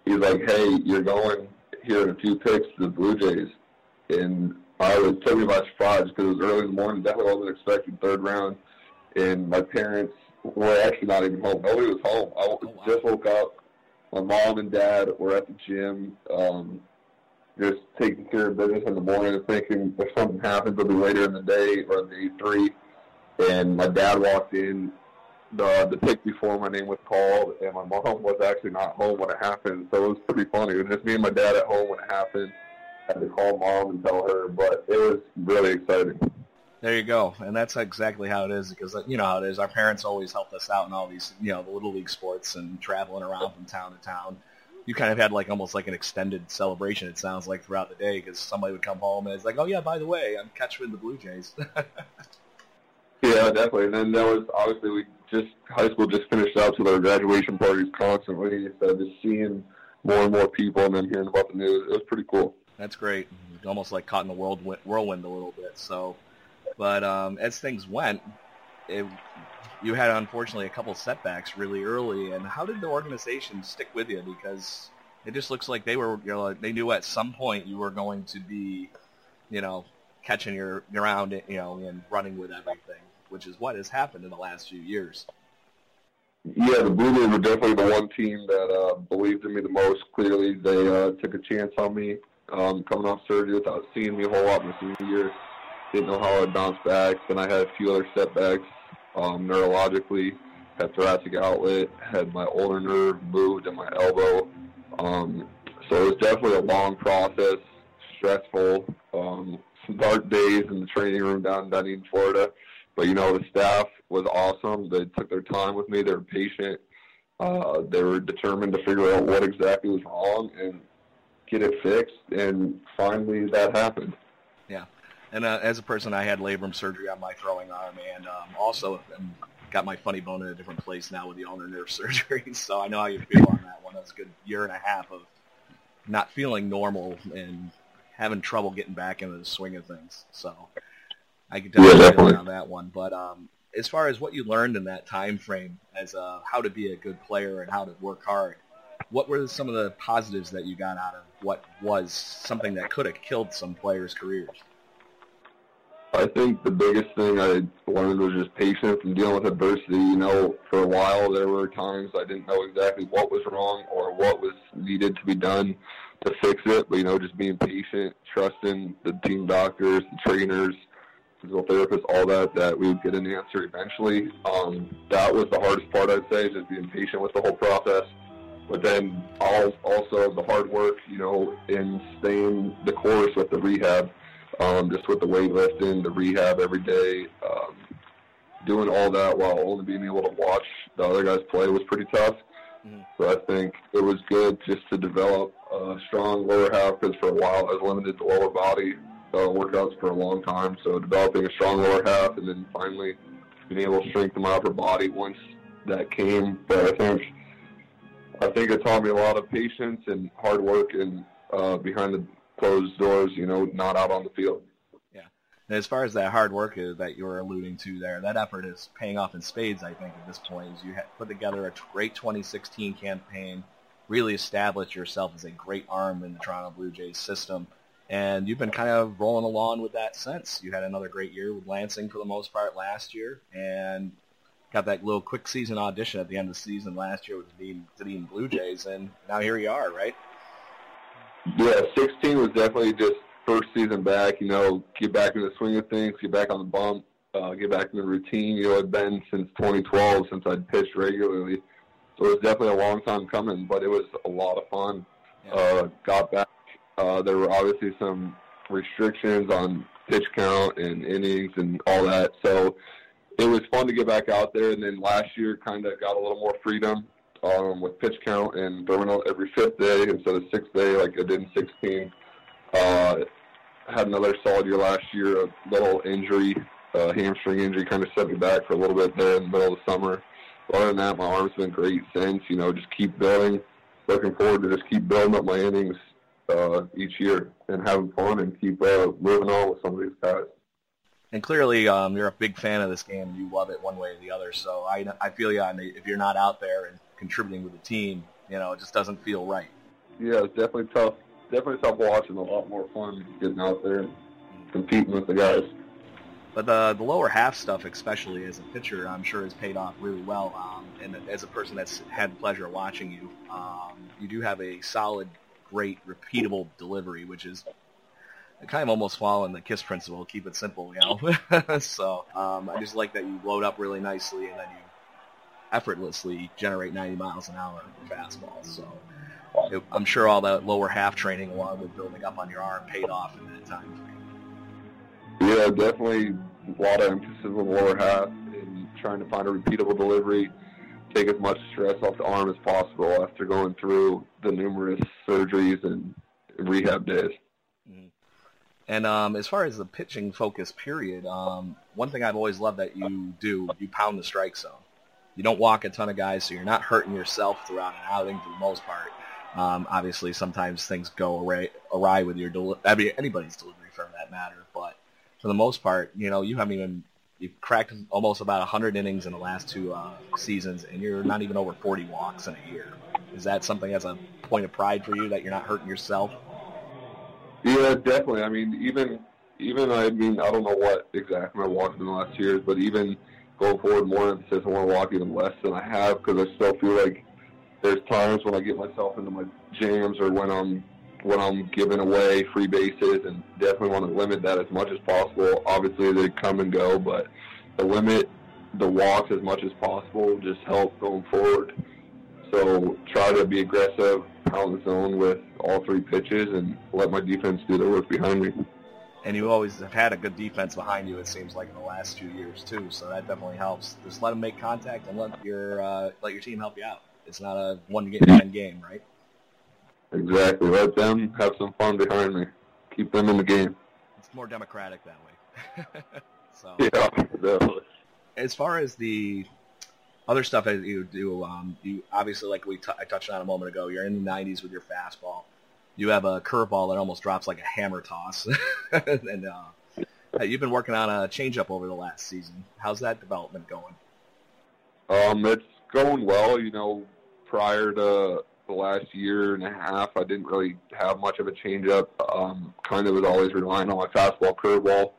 he's like, "Hey, you're going here in a few picks to the Blue Jays." And I was me by surprise because it was early in the morning. Definitely wasn't expecting third round. And my parents were actually not even home. Nobody was home. I oh, wow. just woke up. My mom and dad were at the gym, um, just taking care of business in the morning thinking if something happens, it'll be later in the day or the three. and my dad walked in the the pick before my name was called, and my mom was actually not home when it happened. So it was pretty funny. It was just me and my dad at home when it happened. I had to call mom and tell her, but it was really exciting. There you go, and that's exactly how it is because you know how it is. Our parents always helped us out in all these, you know, the little league sports and traveling around from town to town. You kind of had like almost like an extended celebration. It sounds like throughout the day because somebody would come home and it's like, oh yeah, by the way, I'm catching the Blue Jays. <laughs> yeah, definitely. And then there was obviously we just high school just finished up, so there graduation parties constantly. So just seeing more and more people and then hearing about the news, it was pretty cool. That's great. Almost like caught in the whirlwind, whirlwind a little bit. So but um, as things went, it, you had unfortunately a couple setbacks really early. And how did the organization stick with you? Because it just looks like they were, you know, they knew at some point you were going to be, you know, catching your around, you know, and running with everything, which is what has happened in the last few years. Yeah, the Blue Jays were definitely the one team that uh, believed in me the most. Clearly, they uh, took a chance on me um, coming off surgery without seeing me a whole lot my senior year didn't know how I'd bounce back. Then I had a few other setbacks um, neurologically. Had thoracic outlet, had my ulnar nerve moved in my elbow. Um, so it was definitely a long process, stressful, um, some dark days in the training room down in Dunedin, Florida. But you know, the staff was awesome. They took their time with me. They were patient. Uh, they were determined to figure out what exactly was wrong and get it fixed. And finally, that happened. Yeah. And uh, as a person, I had labrum surgery on my throwing arm, and um, also got my funny bone in a different place now with the ulnar nerve <laughs> surgery. so I know how you feel on that one. That was a good year and a half of not feeling normal and having trouble getting back into the swing of things. So I can definitely, yeah, feel on that one. But um, as far as what you learned in that time frame as uh, how to be a good player and how to work hard, what were some of the positives that you got out of what was something that could have killed some players' careers? I think the biggest thing I learned was just patience and dealing with adversity. You know, for a while there were times I didn't know exactly what was wrong or what was needed to be done to fix it. But you know, just being patient, trusting the team doctors, the trainers, physical therapists, all that, that we would get an answer eventually. Um, that was the hardest part, I'd say, just being patient with the whole process. But then all, also the hard work, you know, in staying the course with the rehab um, just with the weightlifting, the rehab every day, um, doing all that while only being able to watch the other guys play was pretty tough. Mm-hmm. So I think it was good just to develop a strong lower half because for a while I was limited to lower body uh, workouts for a long time. So developing a strong lower half and then finally being able to strengthen my upper body once that came. But I think I think it taught me a lot of patience and hard work and uh, behind the closed doors, you know, not out on the field. Yeah. And as far as that hard work is, that you were alluding to there, that effort is paying off in spades, I think, at this point. As you put together a great 2016 campaign, really established yourself as a great arm in the Toronto Blue Jays system. And you've been kind of rolling along with that since. You had another great year with Lansing for the most part last year, and got that little quick season audition at the end of the season last year with the Dunedin Blue Jays, and now here you are, right? Yeah, 16 was definitely just first season back. You know, get back in the swing of things, get back on the bump, uh, get back in the routine. You know, it'd been since 2012 since I'd pitched regularly, so it was definitely a long time coming. But it was a lot of fun. Yeah. Uh, got back. Uh, there were obviously some restrictions on pitch count and innings and all that, so it was fun to get back out there. And then last year, kind of got a little more freedom um, with pitch count and out every fifth day instead of sixth day like I did in 16. Uh, had another solid year last year. A little injury, uh, hamstring injury, kind of set me back for a little bit there in the middle of the summer. Other than that, my arm's been great since. You know, just keep building. Looking forward to just keep building up my innings uh, each year and having fun and keep uh, moving on with some of these guys. And clearly, um, you're a big fan of this game. You love it one way or the other. So I, I feel you on the, if you're not out there and contributing with the team, you know, it just doesn't feel right. Yeah, it's definitely tough. Definitely tough watching. A lot more fun getting out there and competing with the guys. But the the lower half stuff, especially as a pitcher, I'm sure has paid off really well. Um, and as a person that's had the pleasure of watching you, um, you do have a solid, great, repeatable delivery, which is kind of almost following the KISS principle, keep it simple, you know. <laughs> so um, I just like that you load up really nicely and then you effortlessly generate 90 miles an hour fastball. So it, I'm sure all that lower half training along with building up on your arm paid off in that time frame. Yeah, definitely a lot of emphasis on the lower half and trying to find a repeatable delivery, take as much stress off the arm as possible after going through the numerous surgeries and rehab days. Mm-hmm. And um, as far as the pitching focus period, um, one thing I've always loved that you do, you pound the strike zone. You don't walk a ton of guys, so you're not hurting yourself throughout an outing for the most part. Um, obviously, sometimes things go awry, awry with your deli- I mean, anybody's delivery for that matter. But for the most part, you know, you haven't even you've cracked almost about 100 innings in the last two uh, seasons, and you're not even over 40 walks in a year. Is that something as a point of pride for you that you're not hurting yourself? Yeah, definitely. I mean, even even I mean, I don't know what exactly my walks in the last years, but even going forward, more emphasis. I want to walk even less than I have because I still feel like there's times when I get myself into my jams or when I'm when I'm giving away free bases, and definitely want to limit that as much as possible. Obviously, they come and go, but the limit the walks as much as possible just help going forward. So try to be aggressive, pound the zone with all three pitches, and let my defense do the work behind me. And you always have had a good defense behind you. It seems like in the last two years too, so that definitely helps. Just let them make contact and let your uh, let your team help you out. It's not a one game game, right? Exactly. Let them have some fun behind me. Keep them in the game. It's more democratic that way. <laughs> so yeah, definitely. As far as the other stuff that you do, um, you obviously like we t- I touched on a moment ago. You're in the 90s with your fastball. You have a curveball that almost drops like a hammer toss, <laughs> and uh, you've been working on a changeup over the last season. How's that development going? Um, it's going well. You know, prior to the last year and a half, I didn't really have much of a changeup. Um, kind of was always relying on my fastball, curveball.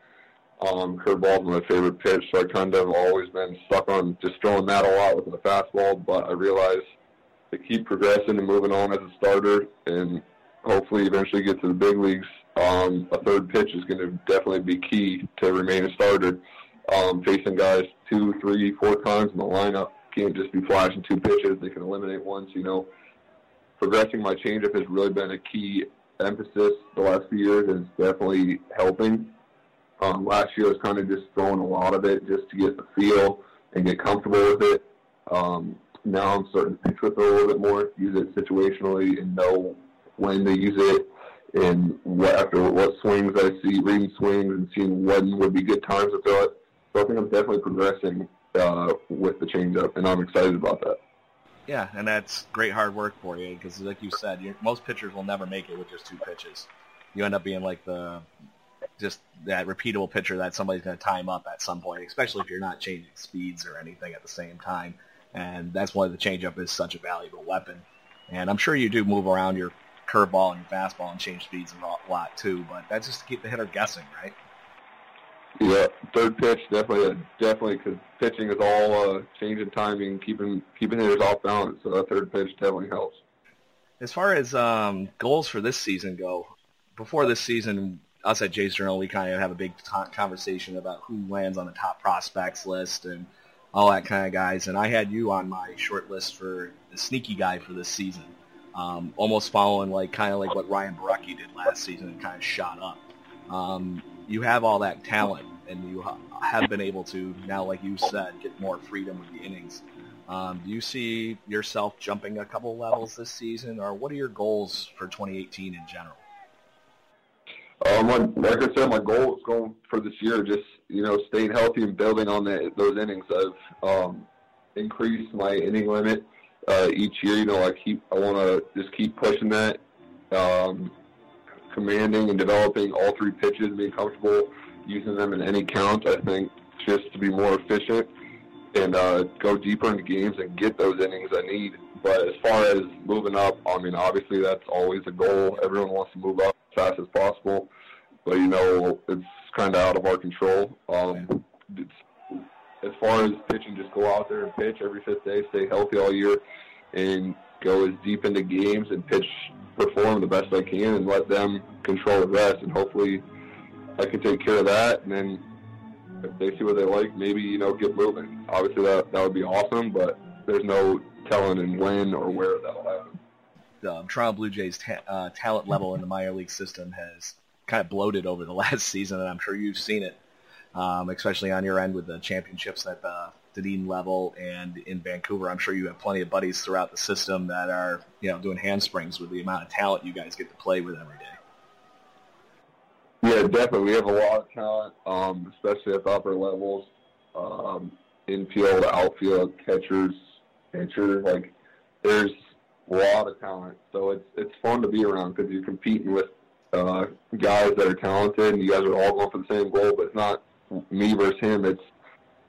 Um, curveball is my favorite pitch, so I kind of always been stuck on just throwing that a lot with my fastball. But I realized to keep progressing and moving on as a starter, and hopefully eventually get to the big leagues, um, a third pitch is going to definitely be key to remain a starter. Um, facing guys two, three, four times in the lineup can't just be flashing two pitches. They can eliminate one. So, you know, progressing my changeup has really been a key emphasis the last few years, and it's definitely helping. Um, last year I was kind of just throwing a lot of it just to get the feel and get comfortable with it. Um, now I'm starting to pitch with it a little bit more, use it situationally, and know when to use it and what after what swings I see, reading swings and seeing when would be good times to throw it. So I think I'm definitely progressing uh, with the changeup, and I'm excited about that. Yeah, and that's great hard work for you because, like you said, most pitchers will never make it with just two pitches. You end up being like the just that repeatable pitcher that somebody's going to time up at some point, especially if you're not changing speeds or anything at the same time. And that's why the changeup is such a valuable weapon. And I'm sure you do move around your curveball and your fastball and change speeds a lot too, but that's just to keep the hitter guessing, right? Yeah, third pitch definitely, definitely because pitching is all uh, changing timing, keeping keeping hitters off balance. So that third pitch definitely helps. As far as um, goals for this season go, before this season, us at Jays Journal, we kind of have a big t- conversation about who lands on the top prospects list and all that kind of guys. And I had you on my short list for the sneaky guy for this season, um, almost following like kind of like what Ryan Borucki did last season and kind of shot up. Um, you have all that talent, and you have been able to now, like you said, get more freedom with the innings. Um, do you see yourself jumping a couple levels this season, or what are your goals for 2018 in general? Um, like I said, my goal is going for this year, just you know, staying healthy and building on the, those innings. I've um, increased my inning limit uh, each year. You know, I keep I want to just keep pushing that. Um, commanding and developing all three pitches, being comfortable using them in any count. I think just to be more efficient and uh, go deeper into games and get those innings I need. But as far as moving up, I mean, obviously that's always a goal. Everyone wants to move up as fast as possible, but you know it's kind of out of our control. Um, as far as pitching, just go out there and pitch every fifth day, stay healthy all year, and go as deep into games and pitch perform the best I can and let them control the rest. And hopefully, I can take care of that, and then if they see what they like, maybe you know get moving. Obviously, that that would be awesome, but there's no telling in when or where that'll happen. The um, Toronto Blue Jays ta- uh, talent level in the minor league system has kind of bloated over the <laughs> last season, and I'm sure you've seen it, um, especially on your end with the championships that the Dunedin level and in Vancouver. I'm sure you have plenty of buddies throughout the system that are you know doing handsprings with the amount of talent you guys get to play with every day. Yeah, definitely. We have a lot of talent, um, especially at the upper levels. Um, infield, outfield, catchers, pitchers. Like, there's a lot of talent. So it's it's fun to be around because you're competing with uh, guys that are talented, and you guys are all going for the same goal. But it's not me versus him. It's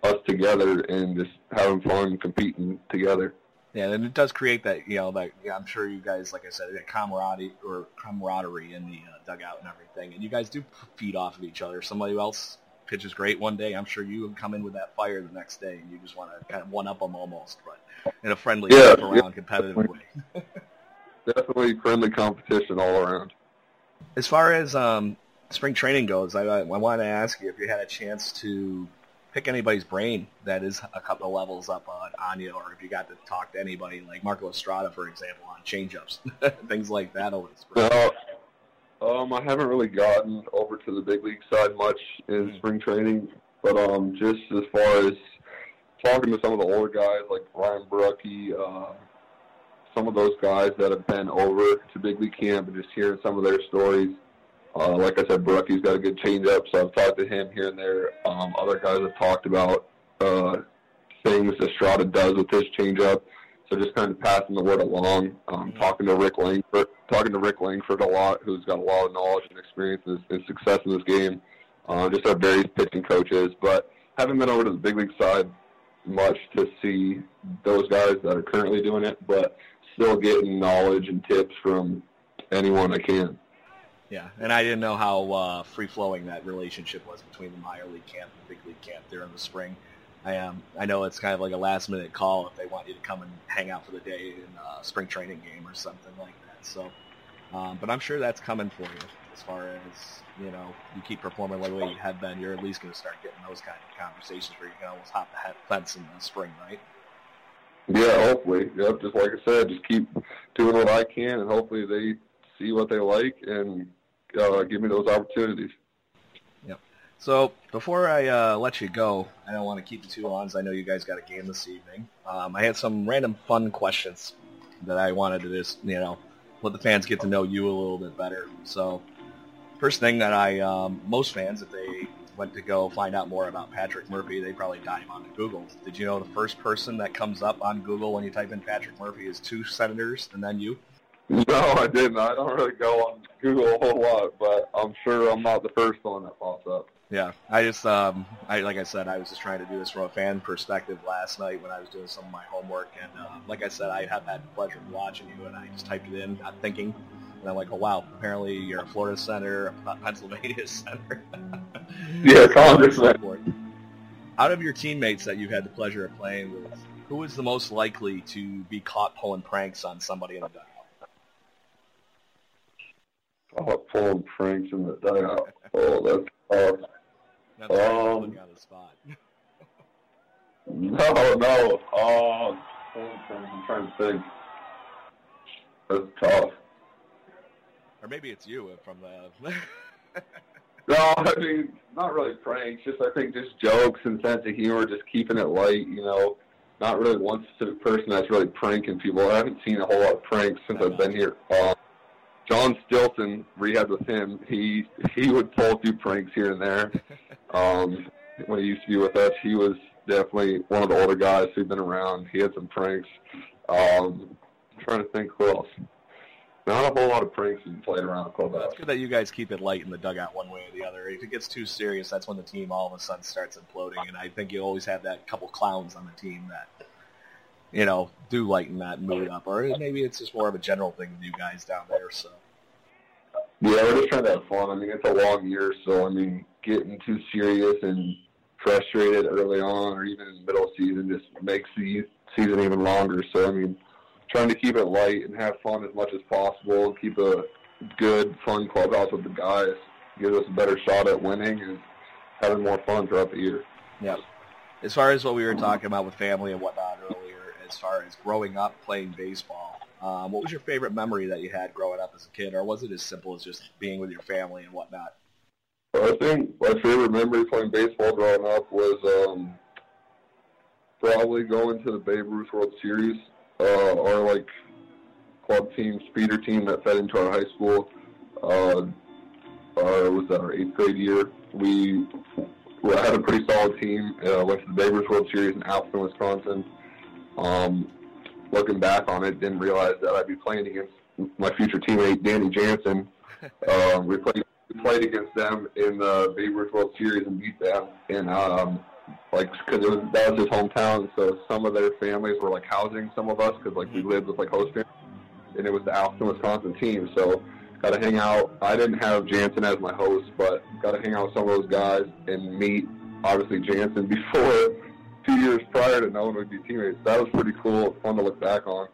us together and just having fun competing together. Yeah, and it does create that, you know, that yeah, I'm sure you guys, like I said, that camaraderie or camaraderie in the uh, dugout and everything, and you guys do feed off of each other. Somebody else pitches great one day, I'm sure you would come in with that fire the next day, and you just want to kind of one up them almost, but in a friendly, Yeah, around, yeah. competitive way. <laughs> Definitely friendly competition all around. As far as um, spring training goes, I, I want to ask you if you had a chance to pick anybody's brain that is a couple of levels up on, you, or if you got to talk to anybody like Marco Estrada, for example, on changeups, <laughs> things like that over the spring. No, um, I haven't really gotten over to the big league side much in Hmm. spring training, but um, just as far as talking to some of the older guys like Ryan Borucki, uh, some of those guys that have been over to big league camp and just hearing some of their stories. Uh, like I said, Borucki's got a good changeup, so I've talked to him here and there. Um, other guys have talked about uh, things that Estrada does with his changeup. So just kind of passing the word along, um, talking to Rick Langford, talking to Rick Langford a lot, who's got a lot of knowledge and experience and, and success in this game. Uh, just our various pitching coaches, but haven't been over to the big league side much to see those guys that are currently doing it, but still getting knowledge and tips from anyone I can. Yeah, and I didn't know how uh, free flowing that relationship was between the minor league camp and the big league camp there in the spring. I um, I know it's kind of like a last minute call if they want you to come and hang out for the day in a spring training game or something like that. So, um, but I'm sure that's coming for you as far as you know you keep performing like the way you have been. You're at least going to start getting those kind of conversations where you can almost hop the fence in the spring, right? Yeah, hopefully. Yep, just like I said, just keep doing what I can, and hopefully they see what they like and uh, give me those opportunities. Yep. So before I uh, let you go, I don't want to keep you too long. I know you guys got a game this evening. Um, I had some random fun questions that I wanted to just you know let the fans get to know you a little bit better. So first thing that I um, most fans if they went to go find out more about Patrick Murphy, they probably dive onto Google. Did you know the first person that comes up on Google when you type in Patrick Murphy is two senators and then you? <laughs> No, I didn't. I don't really go on Google a whole lot, but I'm sure I'm not the first one that pops up. Yeah, I just, um, I like I said, I was just trying to do this from a fan perspective last night when I was doing some of my homework, and uh, like I said, I have had the pleasure of watching you, and I just typed it in, not thinking, and I'm like, oh wow, apparently you're a Florida senator, a Pennsylvania <laughs> senator. <laughs> Yeah, Congressman. Out of your teammates that you've had the pleasure of playing with, who is the most likely to be caught pulling pranks on somebody in the dugout? Oh, pulling pranks in the dugout. Oh, that's tough. That's Um, you on spot. No, no. Oh, pranks. I'm trying to think. That's tough. Or maybe it's you from the. <laughs> No, I mean, not really pranks. Just I think just jokes and sense of humor, just keeping it light. You know, not really one specific person that's really pranking people. I haven't seen a whole lot of pranks since I've been here. Uh, John Stilson, rehab with him, he he would pull a few pranks here and there. <laughs> Um, when he used to be with us, he was definitely one of the older guys who'd been around. He had some pranks. Um, I'm trying to think who else. Not a whole lot of pranks being played around clubhouse. it's good that you guys keep it light in the dugout one way or the other. If it gets too serious, that's when the team all of a sudden starts imploding. And I think you always have that couple clowns on the team that, you know, do lighten that mood up. Or maybe it's just more of a general thing with you guys down there. So Yeah, we're just trying to have fun. I mean, it's a long year, so I mean, getting too serious and frustrated early on, or even in the middle season, just makes the season even longer. So I mean, trying to keep it light and have fun as much as possible, keep a good, fun clubhouse with the guys. gives us a better shot at winning and having more fun throughout the year. Yeah. As far as what we were talking about with family and whatnot as far as growing up playing baseball, um, what was your favorite memory that you had growing up as a kid, or was it as simple as just being with your family and whatnot? I think my favorite memory playing baseball growing up was um, probably going to the Babe Ruth World Series. Uh, our like club team, speeder team that fed into our high school. Uh, uh, was that our eighth grade year? We, we had a pretty solid team. Uh, went to the Babe Ruth World Series in Appleton, Wisconsin. Um, looking back on it, didn't realize that I'd be playing against my future teammate Danny Jansen. <laughs> um, we played we played against them in the Babe Ruth World Series and beat them. And um, like, because it was that was his hometown, so some of their families were like housing some of us because like we lived with like host families, and it was the Appleton, Wisconsin team. So got to hang out. I didn't have Jansen as my host, but got to hang out with some of those guys and meet obviously Jansen <laughs> before two years prior to knowing we'd be teammates. That was pretty cool, fun to look back on.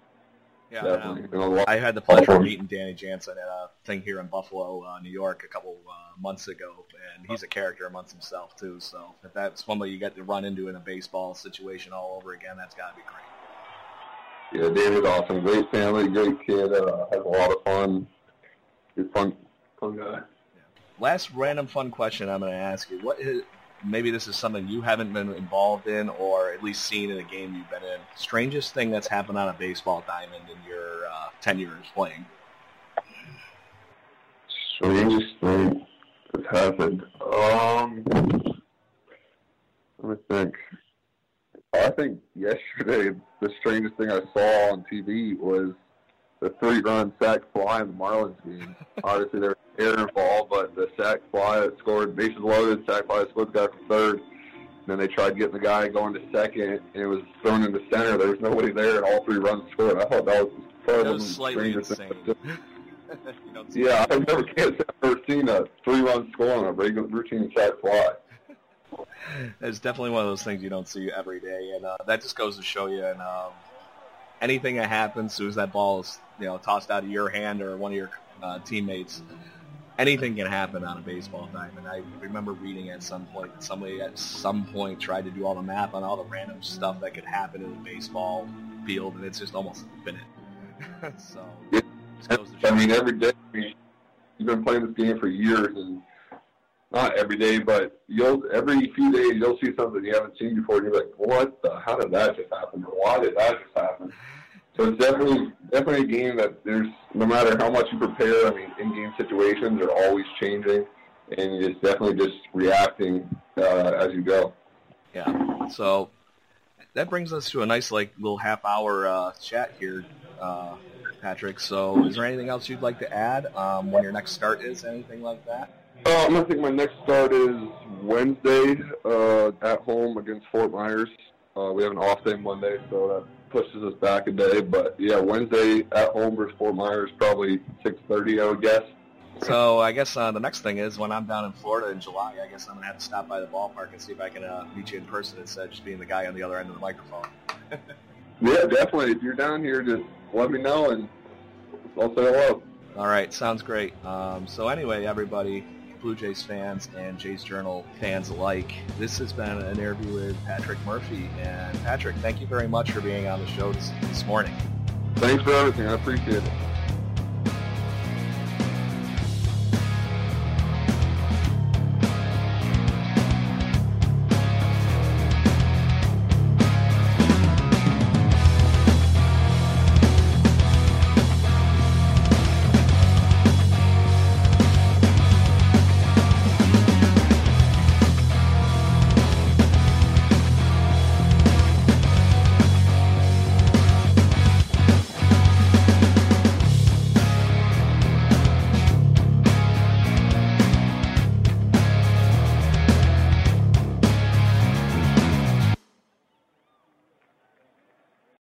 Yeah, Definitely. And I had the pleasure of meeting Danny Jansen at a thing here in Buffalo, uh, New York, a couple uh, months ago, and he's a character amongst himself too. So if that's somebody you get to run into in a baseball situation all over again, that's got to be great. Yeah, Danny's awesome. Great family, great kid. Uh, has a lot of fun. He's fun, fun guy. Last random fun question I'm going to ask you: What is maybe this is something you haven't been involved in, or at least seen in a game you've been in? Strangest thing that's happened on a baseball diamond in your uh, ten years playing? Strangest thing that's happened. Um, let me think. I think yesterday the strangest thing I saw on TV was the three-run sac fly in the Marlins game. <laughs> Obviously, there was air involved, but the sac fly that scored, bases loaded, sac fly that scored the guy from third. Then they tried getting the guy going to second, and it was thrown into center. There was nobody there, and all three runs scored. I thought that was probably That of the strangest insane. things. <laughs> you don't see Yeah, I've never, <laughs> I've never seen a three-run score on a regular routine sac fly. It's definitely one of those things you don't see every day, and uh, that just goes to show you. And um, anything that happens, as soon as that ball is you know tossed out of your hand or one of your uh, teammates, anything can happen on a baseball diamond. I remember reading at some point that somebody at some point tried to do all the math on all the random stuff that could happen in a baseball field, and it's just almost infinite. <laughs> so Yeah. just goes to show. I mean, every day. I mean, you've been playing this game for years, and not every day, but you'll every few days you'll see something you haven't seen before, and you're like, "What? The, how did that just happen? Why did that just happen?" So it's definitely definitely a game that there's no matter how much you prepare. I mean, in-game situations are always changing, and it's definitely just reacting uh, as you go. Yeah. So that brings us to a nice like little half hour uh, chat here, uh, Patrick. So is there anything else you'd like to add? Um, when your next start is, anything like that? Um, I think my next start is Wednesday uh, at home against Fort Myers. Uh, we have an off day Monday, so that pushes us back a day. But yeah, Wednesday at home versus Fort Myers, probably 6:30, I would guess. So I guess uh, the next thing is when I'm down in Florida in July, I guess I'm gonna have to stop by the ballpark and see if I can uh, meet you in person instead of just being the guy on the other end of the microphone. <laughs> Yeah, definitely. If you're down here, just let me know and I'll say hello. All right, sounds great. Um, so anyway, everybody, Blue Jays fans and Jays Journal fans alike, this has been an interview with Patrick Murphy. And Patrick, thank you very much for being on the show this, this morning. Thanks for everything. I appreciate it.